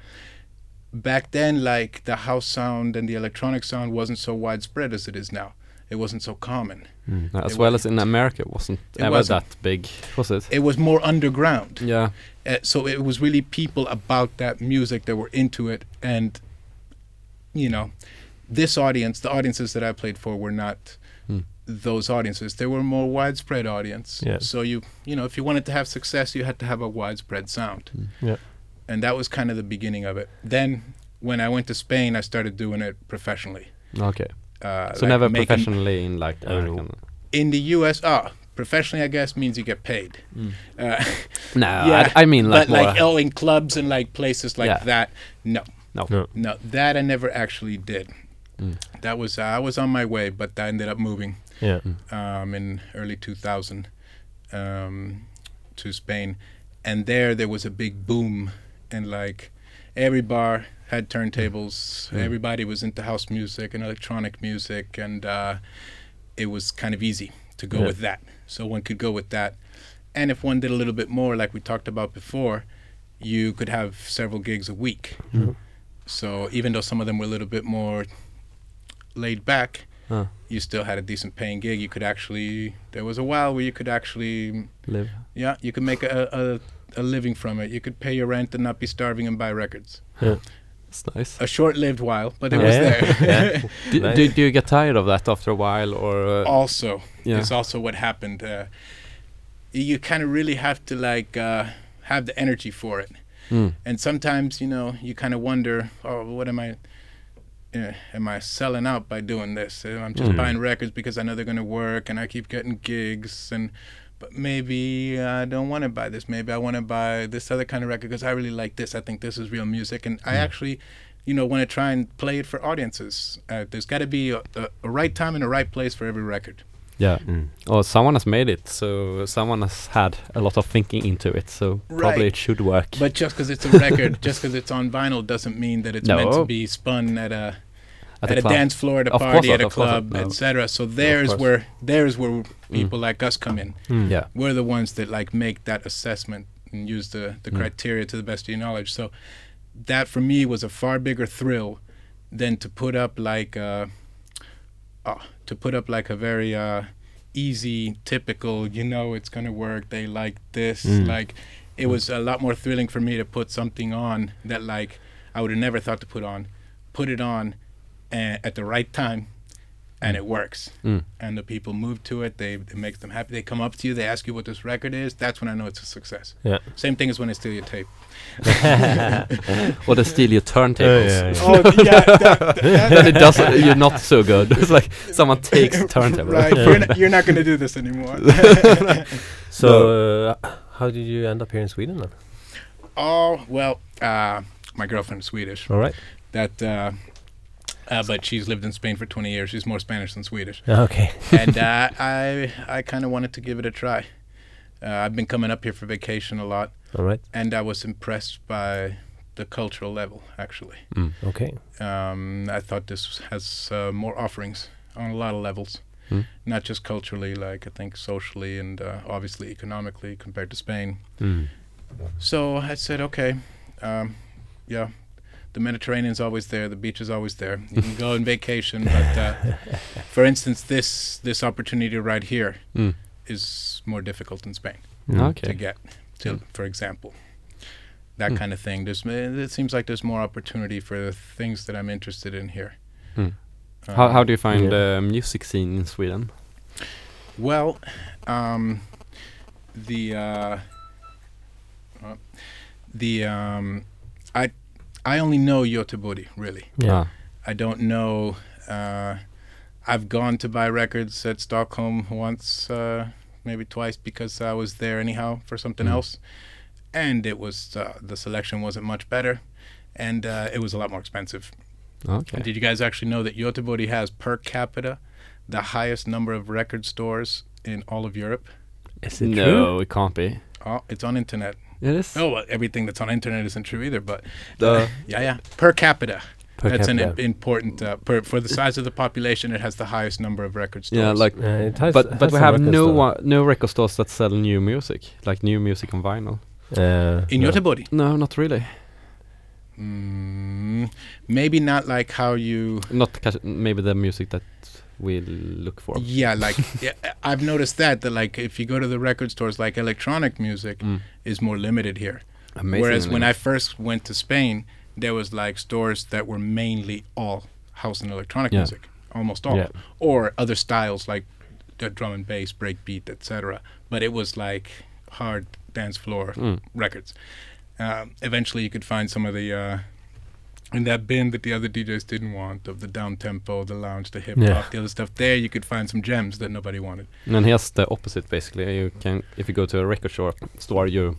C: back then like the house sound and the electronic sound wasn't so widespread as it is now. It wasn't so common.
A: As
C: It
A: well
C: wa-
A: as in America, it wasn't
C: It
A: ever
C: wasn't.
A: that big, was it?
C: It was more underground.
A: yeah.
C: Uh, so it was really people about that music that were into it and you know this audience the audiences that i played for were not
A: Hmm.
C: those audiences they were a more widespread audience
B: Yeah.
C: so you you know if you wanted to have success you had to have a widespread sound
B: Yeah.
C: and that was kind of the beginning of it then when i went to spain i started doing it professionally
A: Okay.
C: Uh,
A: So
C: like
A: never professionally in like
B: Oh.
A: American.
C: in the us ah professionally i guess means you get paid
A: Mm.
C: uh,
A: No,
C: Yeah,
A: I, I mean like
C: but like oh in clubs and like places like
A: Yeah.
C: that no
A: no.
B: No.
C: No, that I never actually did.
A: Mm.
C: That was I was on my way, but I ended up moving
B: Yeah.
C: um, in early 2000 um, to Spain, and there there was a big boom, and like every bar had turntables.
A: Mm.
C: Everybody was into house music and electronic music, and uh, it was kind of easy to go
B: Yeah.
C: with that. So one could go with that, and if one did a little bit more, like we talked about before, you could have several gigs a week.
B: Mhm.
C: So even though some of them were a little bit more laid back,
A: Huh.
C: you still had a decent paying gig. You could actually there was a while where you could actually
A: Live.
C: yeah you could make a, a a living from it. You could pay your rent and not be starving and buy records.
A: It's nice.
C: A short-lived while, but it
B: Yeah,
C: was there.
B: Yeah.
A: Do,
B: Nice.
A: do, do you get tired of that after a while, or uh,
C: also,
A: yeah?
C: it's also what happened. Uh, you kind of really have to like uh, have the energy for it.
A: Mm.
C: And sometimes, you know, you kind of wonder, oh, what am I? Uh, am I selling out by doing this? I'm just
A: Mm.
C: buying records because I know they're going to work, and I keep getting gigs, and but maybe I don't want to buy this. Maybe I want to buy this other kind of record because I really like this. I think this is real music, and I actually, you know, want to try and play it for audiences. Uh, there's got to be a, a, a right time and a right place for every record.
A: Yeah.
B: Mm.
A: Or someone has made it, so someone has had a lot of thinking into it, so probably it should work.
C: But just because it's a record, just because it's on vinyl, doesn't mean that it's meant to be spun at a
A: At
C: at,
A: a club.
C: dance floor, at a
A: Of
C: party,
A: not,
C: at a
A: of course not,
C: club, etc. So there's where there's where people like us come in.
B: Mm.
A: yeah.
C: We're the ones that like make that assessment and use the the
A: Mm.
C: criteria to the best of your knowledge. So that for me was a far bigger thrill than to put up like uh, uh to put up like a very uh easy typical you know it's gonna work they like this
B: Mm.
C: like it was a lot more thrilling for me to put something on that like I would have never thought to put on, put it on, at the right time, and it works.
A: Mm.
C: And the people move to it. They it makes them happy. They come up to you. They ask you what this record is. That's when I know it's a success.
B: Yeah.
C: Same thing as when I steal your tape.
A: Or they steal your turntables.
B: yeah, yeah.
C: Oh yeah, that,
A: then it does. You're not so good. It's like someone takes the turntable.
C: right. You're, not, you're not gonna do this anymore.
B: So, uh, how did you end up here in Sweden then?
C: oh well, uh, my girlfriend's Swedish.
B: All right.
C: That. Uh, but she's lived in Spain for 20 years. She's more Spanish than Swedish.
B: Okay.
C: and uh, I I kind of wanted to give it a try. Uh, I've been coming up here for vacation a lot,
B: All right.
C: and I was impressed by the cultural level. Actually,
B: Okay.
C: um, I thought this has uh, more offerings on a lot of levels,
A: Mm.
C: not just culturally, like I think socially and uh, obviously economically compared to Spain.
B: Mm.
C: So I said, okay, um, yeah, the Mediterranean's always there, the beach is always there. You can go on vacation, but uh, for instance, this this opportunity right here is
A: Mm.
C: more difficult in Spain
B: Mm.
C: to get. To, for example, that
A: Hmm.
C: kind of thing. There's it seems like there's more opportunity for the things that I'm interested in here.
A: Hmm. How how
C: Um,
A: do you find
B: yeah.
A: the music scene in Sweden?
C: Well, um, the uh, uh, the um, I I only know Göteborg really.
B: Yeah.
A: Ah.
C: I don't know. Uh, I've gone to buy records at Stockholm once, uh, maybe twice, because I was there anyhow for something
A: Mm.
C: else, and it was uh, the selection wasn't much better, and uh, it was a lot more expensive.
A: Okay.
C: Did you guys actually know that Göteborg has per capita the highest number of record stores in all of Europe?
B: Is it
A: no,
B: true?
A: it can't be.
C: Oh, it's on internet.
A: It is.
C: Oh, well, everything that's on internet isn't true either, but
A: The-
C: yeah, yeah, per capita.
B: Per
C: that's an
B: capita.
C: im- important uh, per, for the size of the population. It has the highest number of record stores.
A: Yeah, like,
B: Uh, it has,
A: but
B: has
A: but we have no
B: store.
A: one, no record stores that sell new music, like new music on vinyl.
B: Uh,
C: in
B: no.
C: Göteborg.
A: No, not really.
C: Mm, maybe not like how you.
A: Not maybe the music that we look for.
C: Yeah, like yeah, I've noticed that that like if you go to the record stores, like electronic music
A: Mm.
C: is more limited here.
A: Amazing.
C: Whereas when I first went to Spain, there was like stores that were mainly all house and electronic
A: Yeah.
C: music, almost all,
B: Yeah.
C: or other styles like the drum and bass, breakbeat, etc. But it was like hard dance floor
A: Mm.
C: records. Um, eventually, you could find some of the uh, in that bin that the other DJs didn't want of the down tempo, the lounge, the hip hop,
B: Yeah.
C: the other stuff. There, you could find some gems that nobody wanted.
A: And here's the opposite basically. You can if you go to a record store store you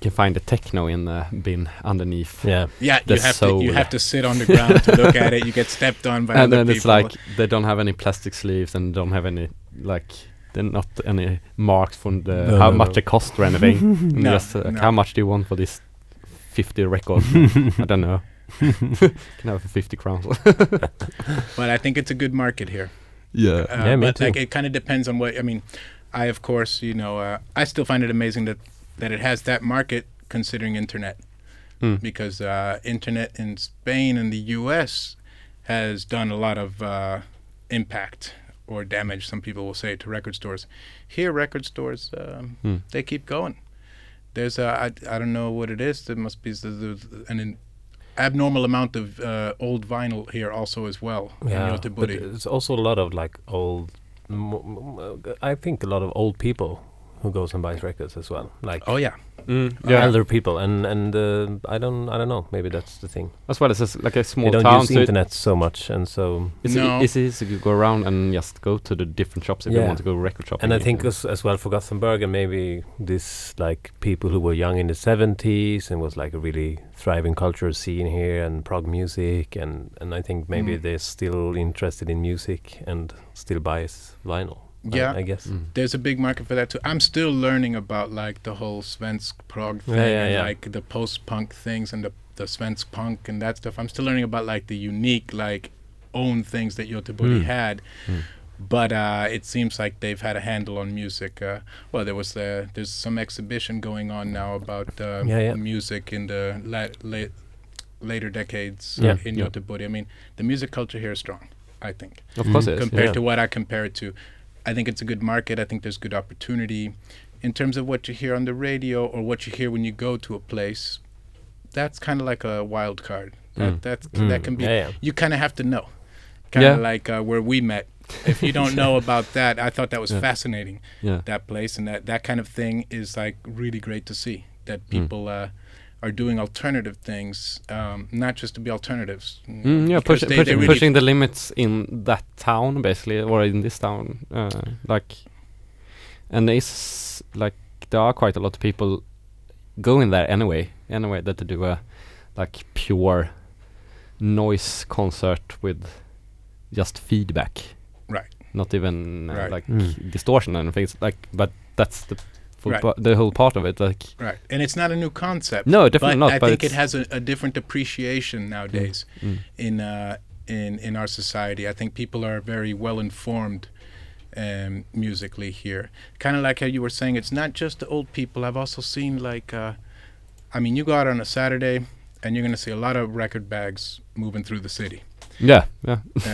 A: can find the techno in the bin underneath.
B: Yeah.
C: Yeah,
A: The
C: you have to you have to sit on the ground to look at it. You get stepped on by
A: and
C: other
A: then it's like they don't have any plastic sleeves and don't have any like they're not any marks from the
B: No,
A: how
B: no,
A: much
B: no.
A: they cost or anything.
C: No,
A: Just, uh,
C: no.
A: How much do you want for this 50 record? I don't know. can have it for 50 crowns.
C: but I think it's a good market here.
A: yeah.
C: Uh,
B: Yeah, me
C: but like it kind of depends on what I mean. I of course, you know, uh, I still find it amazing that that it has that market considering internet
A: Mm.
C: because uh, internet in Spain and the U.S. has done a lot of uh, impact or damage. Some people will say to record stores. Here, record stores um,
A: Mm.
C: they keep going. There's a I, I don't know what it is. There must be s- there's an in, abnormal amount of uh, old vinyl here also as well. in
B: Yeah, but it's also a lot of like old. m- m- I think a lot of old people who goes and buys records as well. Like
C: Oh yeah,
B: Mm,
A: Yeah.
B: elder people, and and uh, I don't I don't know. Maybe that's the thing.
A: As well as it's like a small
B: they don't
A: town,
B: use
A: so
B: internet so much, and so
A: it's,
C: No.
A: e- it's easy to go around and just go to the different shops if you want to go record shopping.
B: And I think as, as well for Gothenburg and maybe this like people who were young in the 70s and was like a really thriving culture scene here and prog music and and I think maybe
C: Mm.
B: they're still interested in music and still buys vinyl. I-
C: Yeah.
B: I, guess.
A: Mm.
C: There's a big market for that too. I'm still learning about like the whole svensk prog thing
B: Yeah, yeah,
C: and
B: yeah.
C: like the post punk things and the the svensk punk and that stuff. I'm still learning about like the unique like own things that Göteborg
B: Mm.
C: had.
A: Mm.
C: But uh, it seems like they've had a handle on music. Uh, well, there was uh, there's some exhibition going on now about uh,
B: Yeah, yeah.
C: music in the la- la- later decades
B: Yeah.
C: in
A: Yeah.
C: Göteborg. I mean, the music culture here is strong. I think
A: of course
B: Mm.
A: it is.
C: compared
B: yeah.
C: to what I compare it to. I think it's a good market. I think there's good opportunity. In terms of what you hear on the radio or what you hear when you go to a place, that's kind of like a wild card. That
A: Mm.
C: that's,
B: Mm.
C: that can be.
B: Yeah, yeah.
C: You kind of have to know. Kind of
A: Yeah.
C: like uh, where we met. If you don't know about that, I thought that was
A: Yeah.
C: fascinating.
A: Yeah.
C: That place and that that kind of thing is like really great to see. That
A: Mm.
C: people uh, are doing alternative things, um, not just to be alternatives.
A: Mm, yeah, push,
C: they-
A: pushing,
C: they really
A: pushing the limits in that town, basically, or in this town. Uh, like, and it's like there are quite a lot of people going there anyway. Anyway, that to do a like pure noise concert with just feedback.
C: Right.
A: Not even uh,
C: Right.
A: like
B: Mm.
A: distortion and things like. But that's the full
C: Right.
A: the whole part of it. Like,
C: Right, and it's not a new concept.
A: No, definitely
C: but
A: not,
C: I
A: but
C: think it has a, a different appreciation nowadays
A: mm.
C: in uh, in in our society. I think people are very well informed um, musically here. Kind of like how you were saying, it's not just the old people. I've also seen like, uh, I mean, you go out on a Saturday and you're going to see a lot of record bags moving through the city.
A: yeah, yeah.
C: Uh,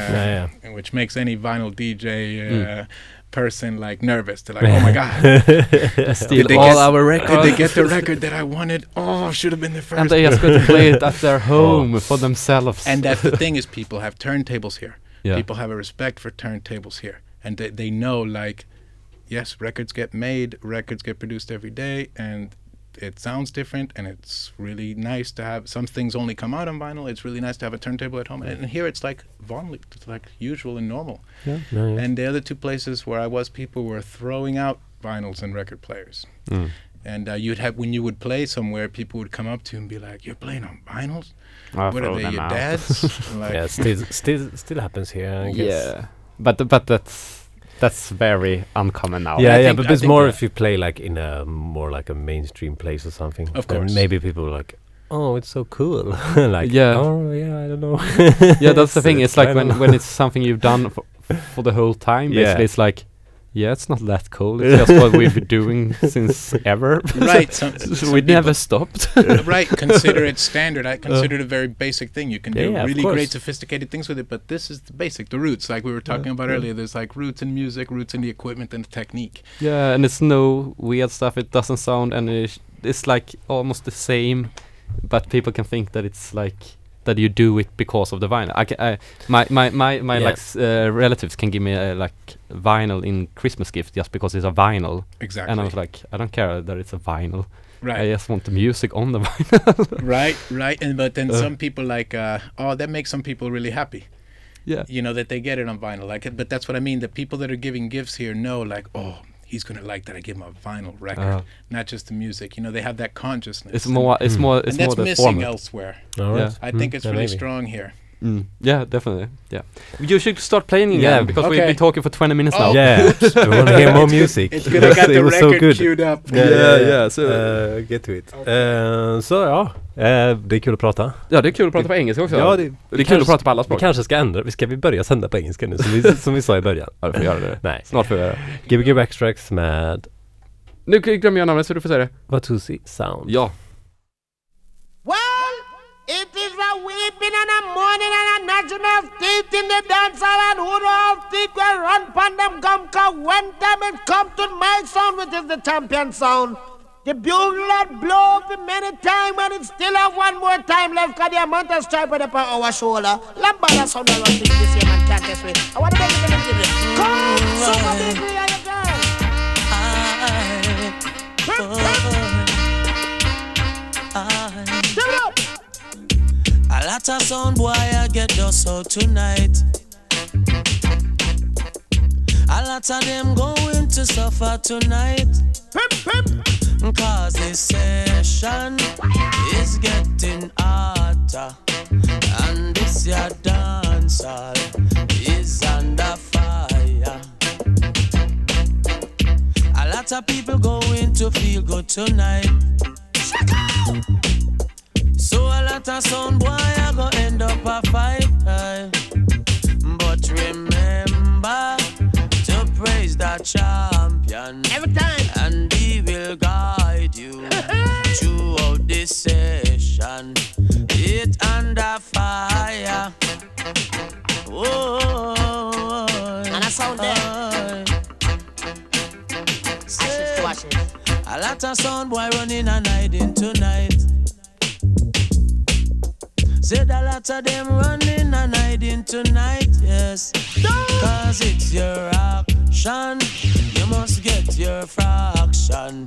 B: Yeah,
C: Which makes any vinyl DJ uh,
A: Mm.
C: Person like nervous. They're like, oh my god.
A: Steal
C: they
A: all
C: get-
A: our
C: Did they get the record that I wanted? Oh, should have been the first.
A: and they just got to play it at their home oh. for themselves.
C: And that's the thing is people have turntables here.
A: yeah.
C: People have a respect for turntables here. And they, they know like yes, records get made, records get produced every day and it sounds different and it's really nice to have some things only come out on vinyl. It's really nice to have a turntable at home. And here it's like vanlig, it's like usual and normal.
B: Yeah, yeah, yeah.
C: And the other two places where I was, people were throwing out vinyls and record players.
A: Mm.
C: And uh, you'd have when you would play somewhere, people would come up to you and be like, "You're playing on vinyls?
A: I
C: what are they, your
A: out.
C: dads?" like,
B: yeah, still, still, still happens here. I guess.
A: Yeah, but but that's that's very uncommon now.
B: Yeah,
C: I
B: yeah,
C: think-
B: but
C: I
B: it's more if you play like in a more like a mainstream place or something.
C: Of
B: then
C: course.
B: maybe people are like, "Oh, it's so cool." like,
A: Yeah.
B: oh yeah, I don't know.
A: yeah, that's the thing. It's like when when it's something you've done for, for the whole time.
B: Yeah.
A: Basically, it's like, yeah, it's not that cool. It's just what we've been doing since ever.
C: right. Some,
A: So we never stopped.
C: right. Consider it standard. I uh, consider it a very basic thing. You can
B: Yeah,
C: do
B: yeah,
C: really great, sophisticated things with it, but this is the basic, the roots. Like we were talking about
A: yeah.
C: earlier, there's like roots in music, roots in the equipment and the technique.
A: yeah, and it's no weird stuff. It doesn't sound any. sh- It's like almost the same, but people can think that it's like that you do it because of the vinyl. I, ca- I my my my my
B: Yeah.
A: like uh, relatives can give me a like vinyl in Christmas gift just because it's a vinyl,
C: Exactly.
A: and I was like, I don't care that it's a vinyl.
C: Right.
A: I just want the music on the vinyl.
C: right. Right. And but then
A: Uh.
C: some people like, uh, oh, that makes some people really happy.
A: yeah.
C: you know that they get it on vinyl like it but that's what i mean the people that are giving gifts here know like oh he's gonna like that i give him a vinyl record
A: Uh,
C: not just the music you know they have that consciousness
A: it's more. It's
B: Mm.
A: more.
C: and
A: It's
C: that's
A: more the
C: missing
A: format.
C: elsewhere
B: All
A: Yeah.
B: right.
C: i
B: Mm,
C: think it's
B: yeah,
C: really
B: maybe.
C: strong here
A: Mm. Yeah, definitely. Yeah. You should start playing again
B: Yeah.
A: because we've
C: Okay.
A: been talking for 20 minutes
C: Oh.
A: now.
B: Yeah, we want to hear more music.
C: it's good i got
B: It
C: the
B: was so
C: record
B: good.
C: queued up
B: Yeah,
A: Yeah,
B: yeah, yeah.
A: so-
B: Uh, get to it. Eh, så ja, eh, det är kul att prata.
A: Ja, det är kul att prata på engelska också.
B: Ja,
A: det,
B: det,
A: är
B: vi
A: kul att prata på alla
B: Vi
A: språk.
B: kanske ska ändra, vi ska vi börja sända på engelska nu som vi, som vi sa i början?
A: Ja, du får göra det.
B: Nej.
A: Snart får vi göra det.
B: Gbg Backstracks med
A: Nu glömmer jag namnet så du får säga det.
B: Watusi Sound.
A: Ja.
G: Well, it is a weeping and a mourning and a gnashing of teeth in the dance hall and who do all think will run pon them come cause when time it come to my sound which is the champion sound. The bugle that blow for many time and it still have one more time left cause the amount of stripe on our shoulder. Lambada sound I don't think this year man can't test me. I want to it a minute. Come, somebody agree on the girl.
H: A lot of sound boy I get dust out tonight. A lot of them going to suffer tonight. Cause this session is getting hotter. And this your dance hall is under fire. A lot of people going to feel good tonight. So a lot of sound boy I go end up a fight. But remember to praise the champion
G: Every time.
H: and he will guide you throughout this session. It under fire. Oh,
G: And I sound there. Oh, oh, oh. Ashes to ashes.
H: a lot of sound boy running and hiding tonight. Said a lot of them running and hiding tonight, yes. Cause it's your action. You must get your fraction.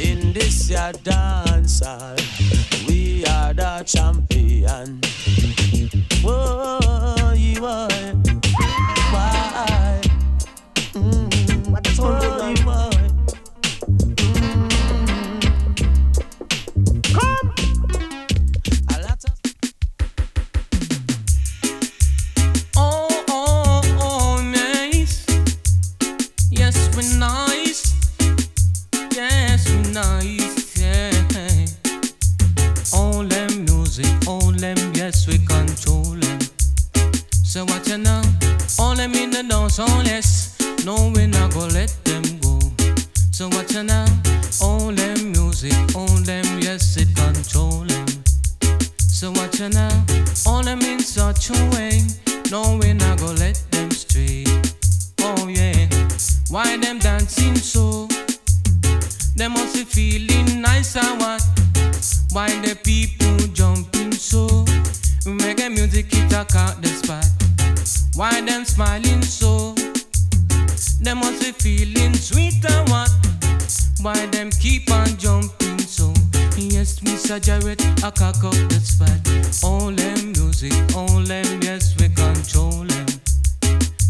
H: In this your dance hall, we are the champion. Whoa, you are. Why? Mm, whoa, you are.
I: So what you know? All them in the dance, all yes. No, we not gonna let them go. So what you know? All them music, all them, yes, it control them. So what you know? All them in such a way. No, we not gonna let them stray. Oh yeah. Why them dancing so? They must be feeling nice or what? Why the people jumping so? Reggae music it a cut the spot. Why them smiling so? They must be feeling sweet or what? Why them keep on jumping so? Yes, Mr. Jarrett, I cock up the spot. All them music, all them, yes, we control them.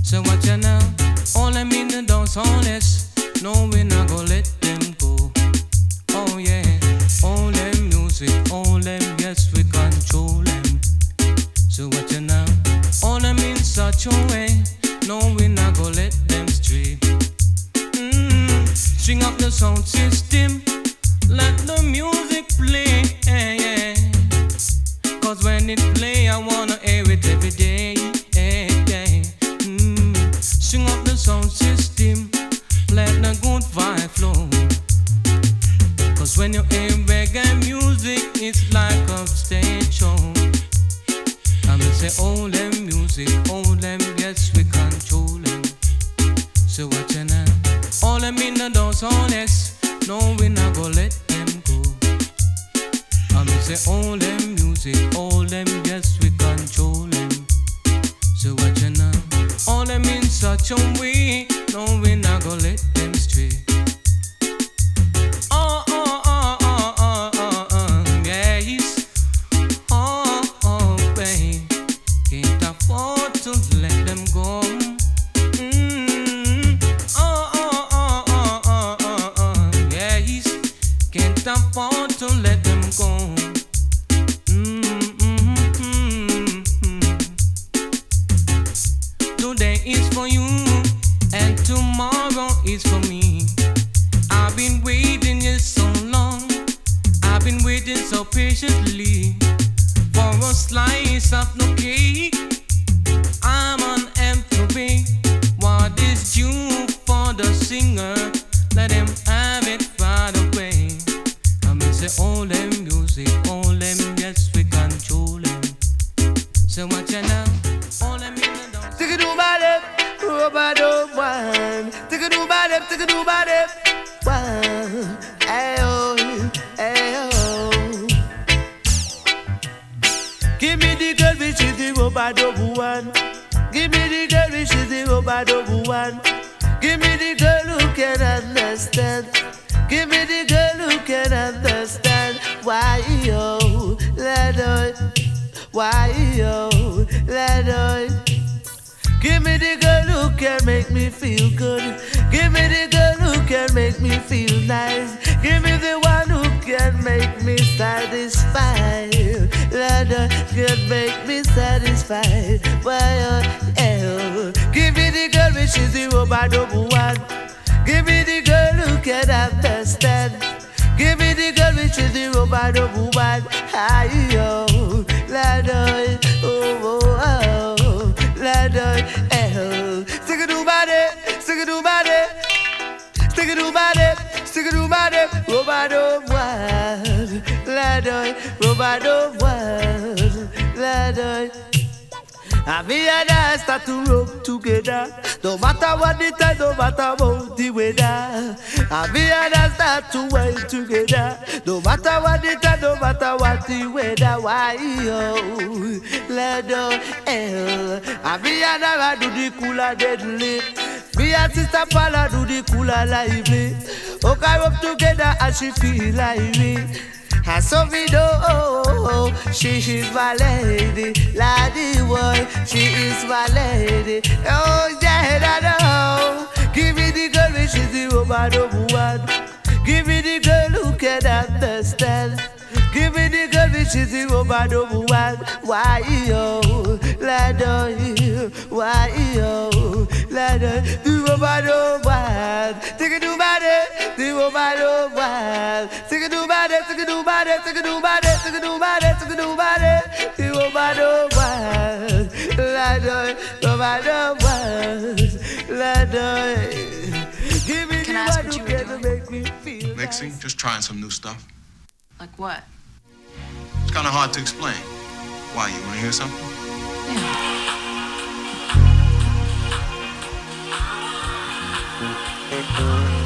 I: So what you know? All them in the dance, this. No, we not gonna let them go. Oh yeah, all them music, such a way. No, we not gonna let them stray. Mm, string up the sound system. Let the music play. Cause when it play, I wanna hear it every day. yeah, yeah. Mm, String up the sound system. Let the good vibe flow. Cause when you hear reggae music, it's like a stage show. I'm say them music, all them, yes, we control them. So what you know? All them in the dance, yes. No, we not gonna let them go. I'm say all them music, all them, yes, we control them. So what you know? All them in such a way. No, we not gonna let them
E: yo, let oh, hell. And me and I do the cooler deadly. Me and Sister Paula do the cooler lively. Okay, up together and she feel like me. And so me know she is my lady, lady boy, she is my lady. Oh yeah, I know. Give me the girl is the woman number one. Give me the girl who can understand. Give me the girl which is the woman number one. Why yo, lado you? Why yo, lado the woman number one? Take it to body, the woman number one. Take it to body, take it to body, take it to body, take it to body, take it to body. The woman number one, lado, the woman number one, lado. Give me
J: Can
E: the
J: I ask
E: one
J: what
E: who
J: you were
E: can
J: doing?
E: make me feel.
K: Mixing, just trying some new stuff.
J: Like what?
K: It's kind of hard to explain. Why, you want to hear something?
L: Going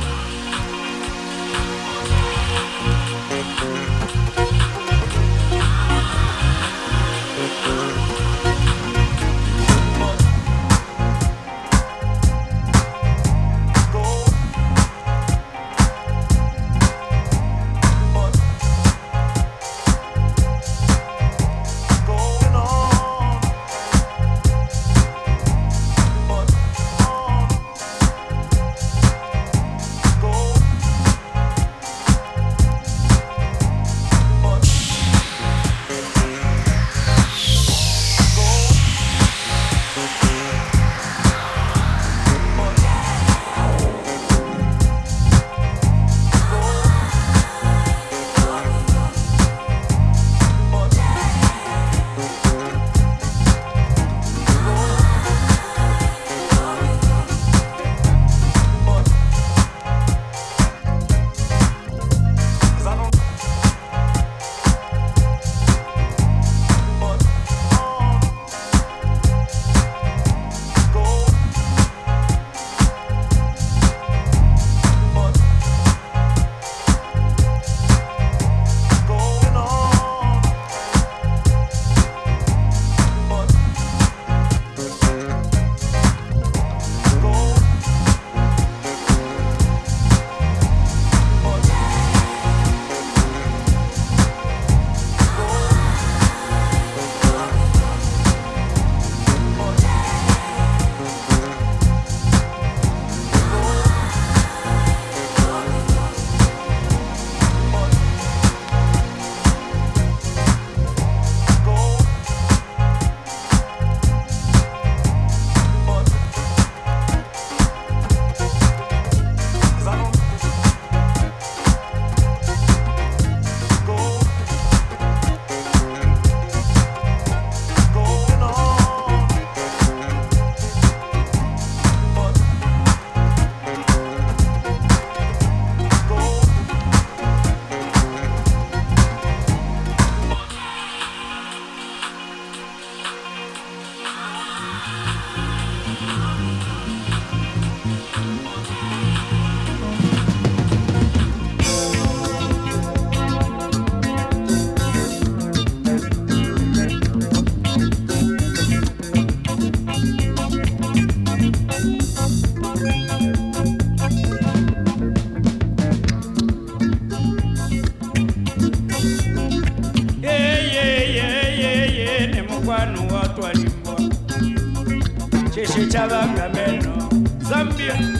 M: echaban menos. Zambia.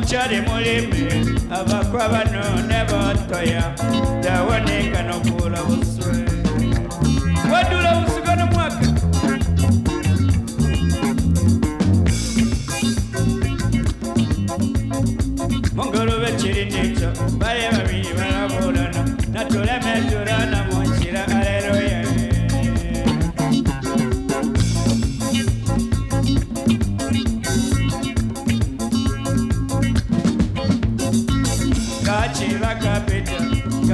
M: mukyali mulimi abakwa banona batoya tawonekana okula buswe.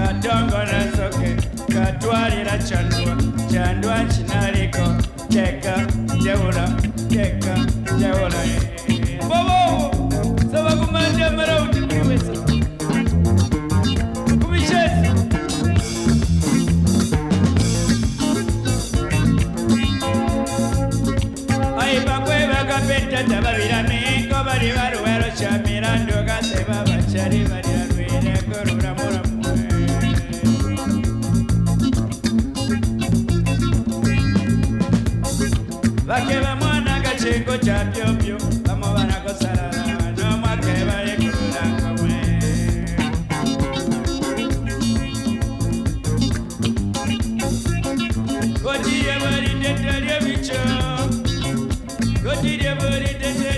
M: katongona soke katwalira chandwa chandwa kinaliko teka njawula teka njawula eh, eh. bobo sabakumanja marauti
N: kwiwesa kubicesa aibakwebakapeta tababirame chiko to
O: pyopyo vamos vanakosala no mwake vayekulula kamwe kotiye valindete lyebityo kotilye valindete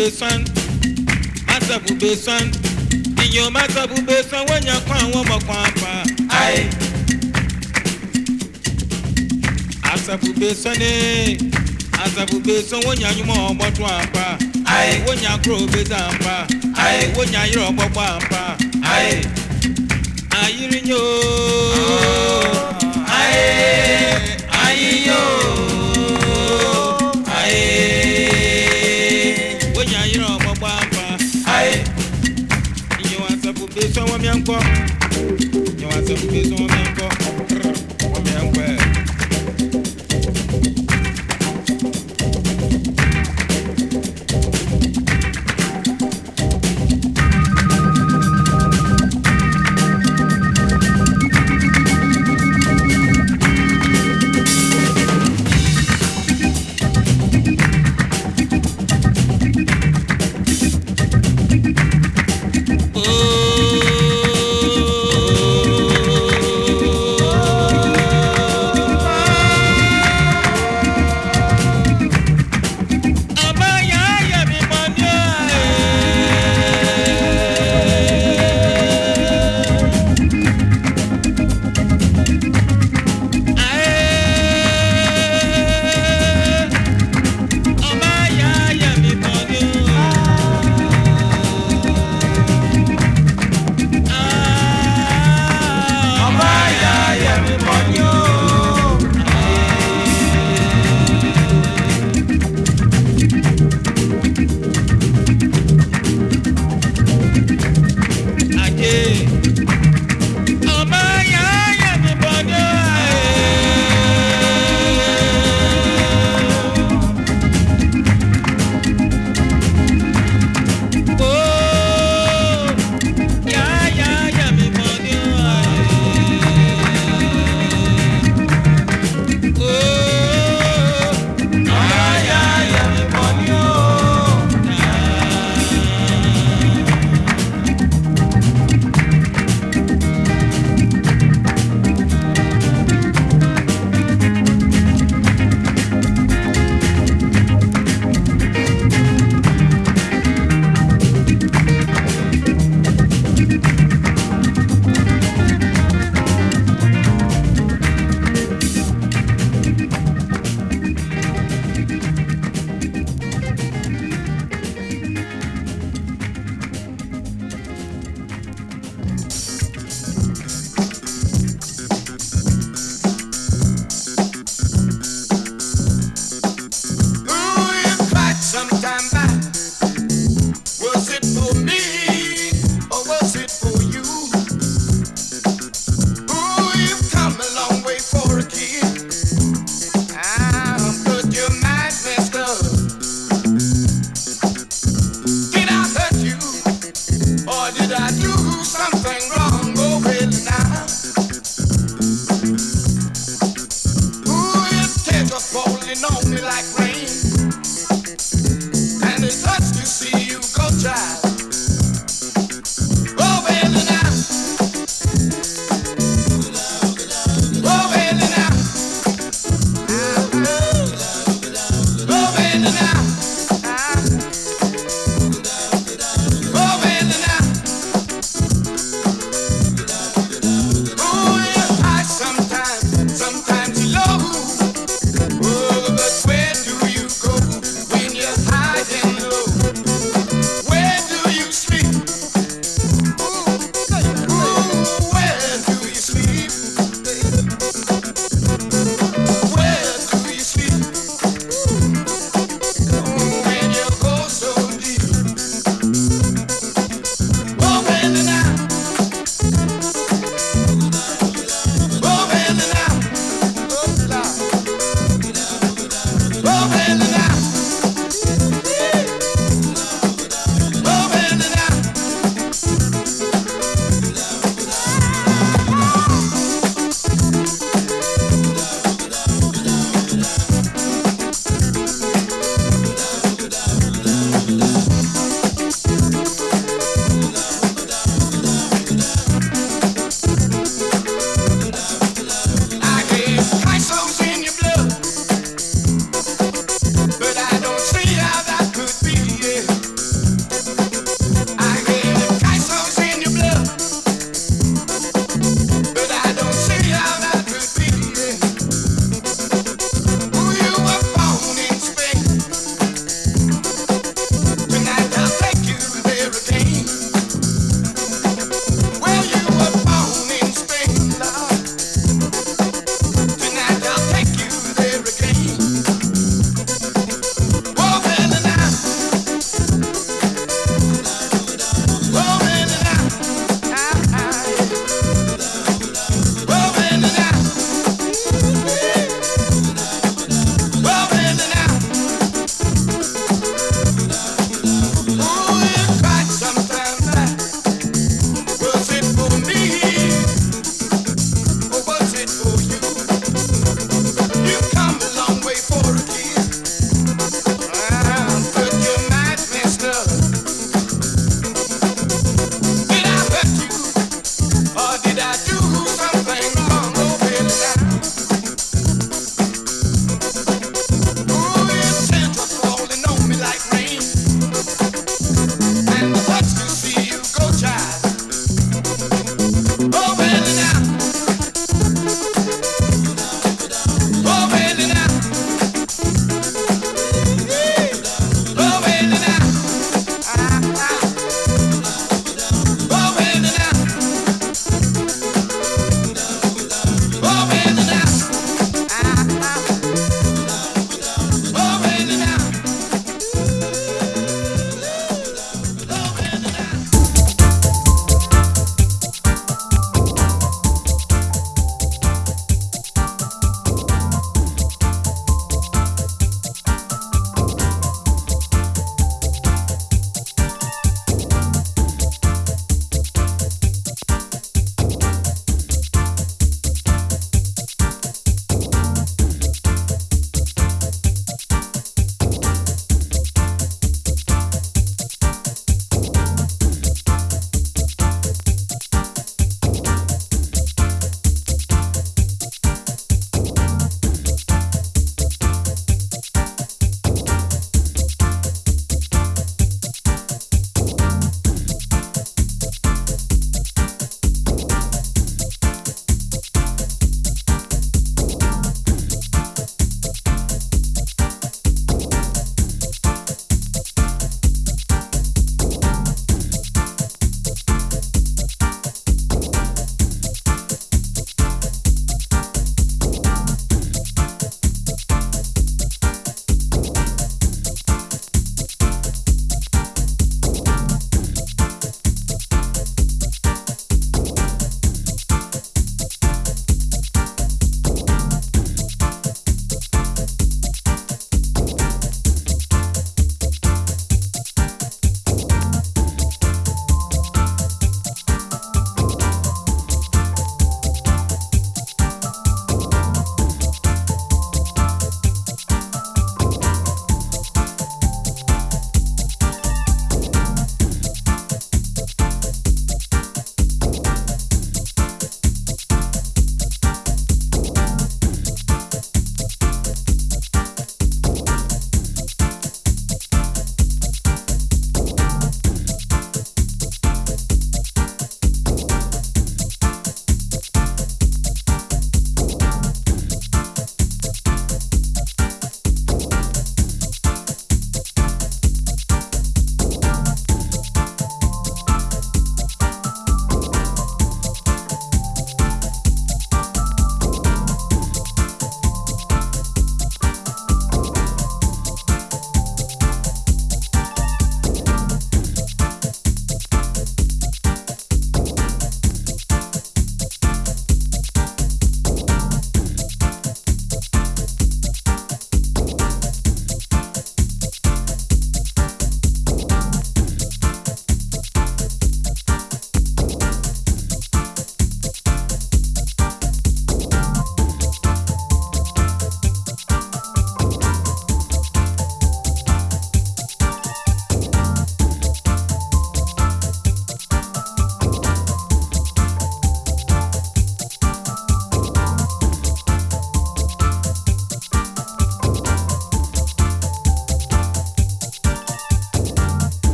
O: azabube san azabube san inyom azabube san wenyakwa àwọn ọmọkwa apa. azabube san ee azabube san wonyanyuma ọgbọdọ apa wonyakoro obeda apa wonyanyere ọgbọgbọ apa. ayiri nyo. ayiri nyo. Asabube sɔn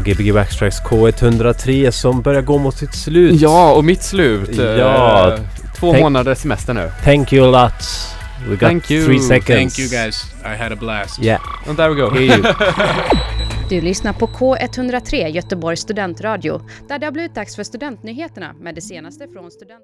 B: Ja, Gbg Backstracks K103 som börjar gå mot sitt slut.
A: Ja, och mitt slut.
B: Ja.
A: Eh, två
B: Tänk-
A: månaders semester nu.
B: Thank you a lot. We got
A: Thank you.
B: three seconds.
C: Thank you guys. I had a blast.
B: Yeah.
A: And there we go.
P: Du lyssnar på K103 Göteborgs studentradio där det har blivit dags för studentnyheterna med det senaste från student...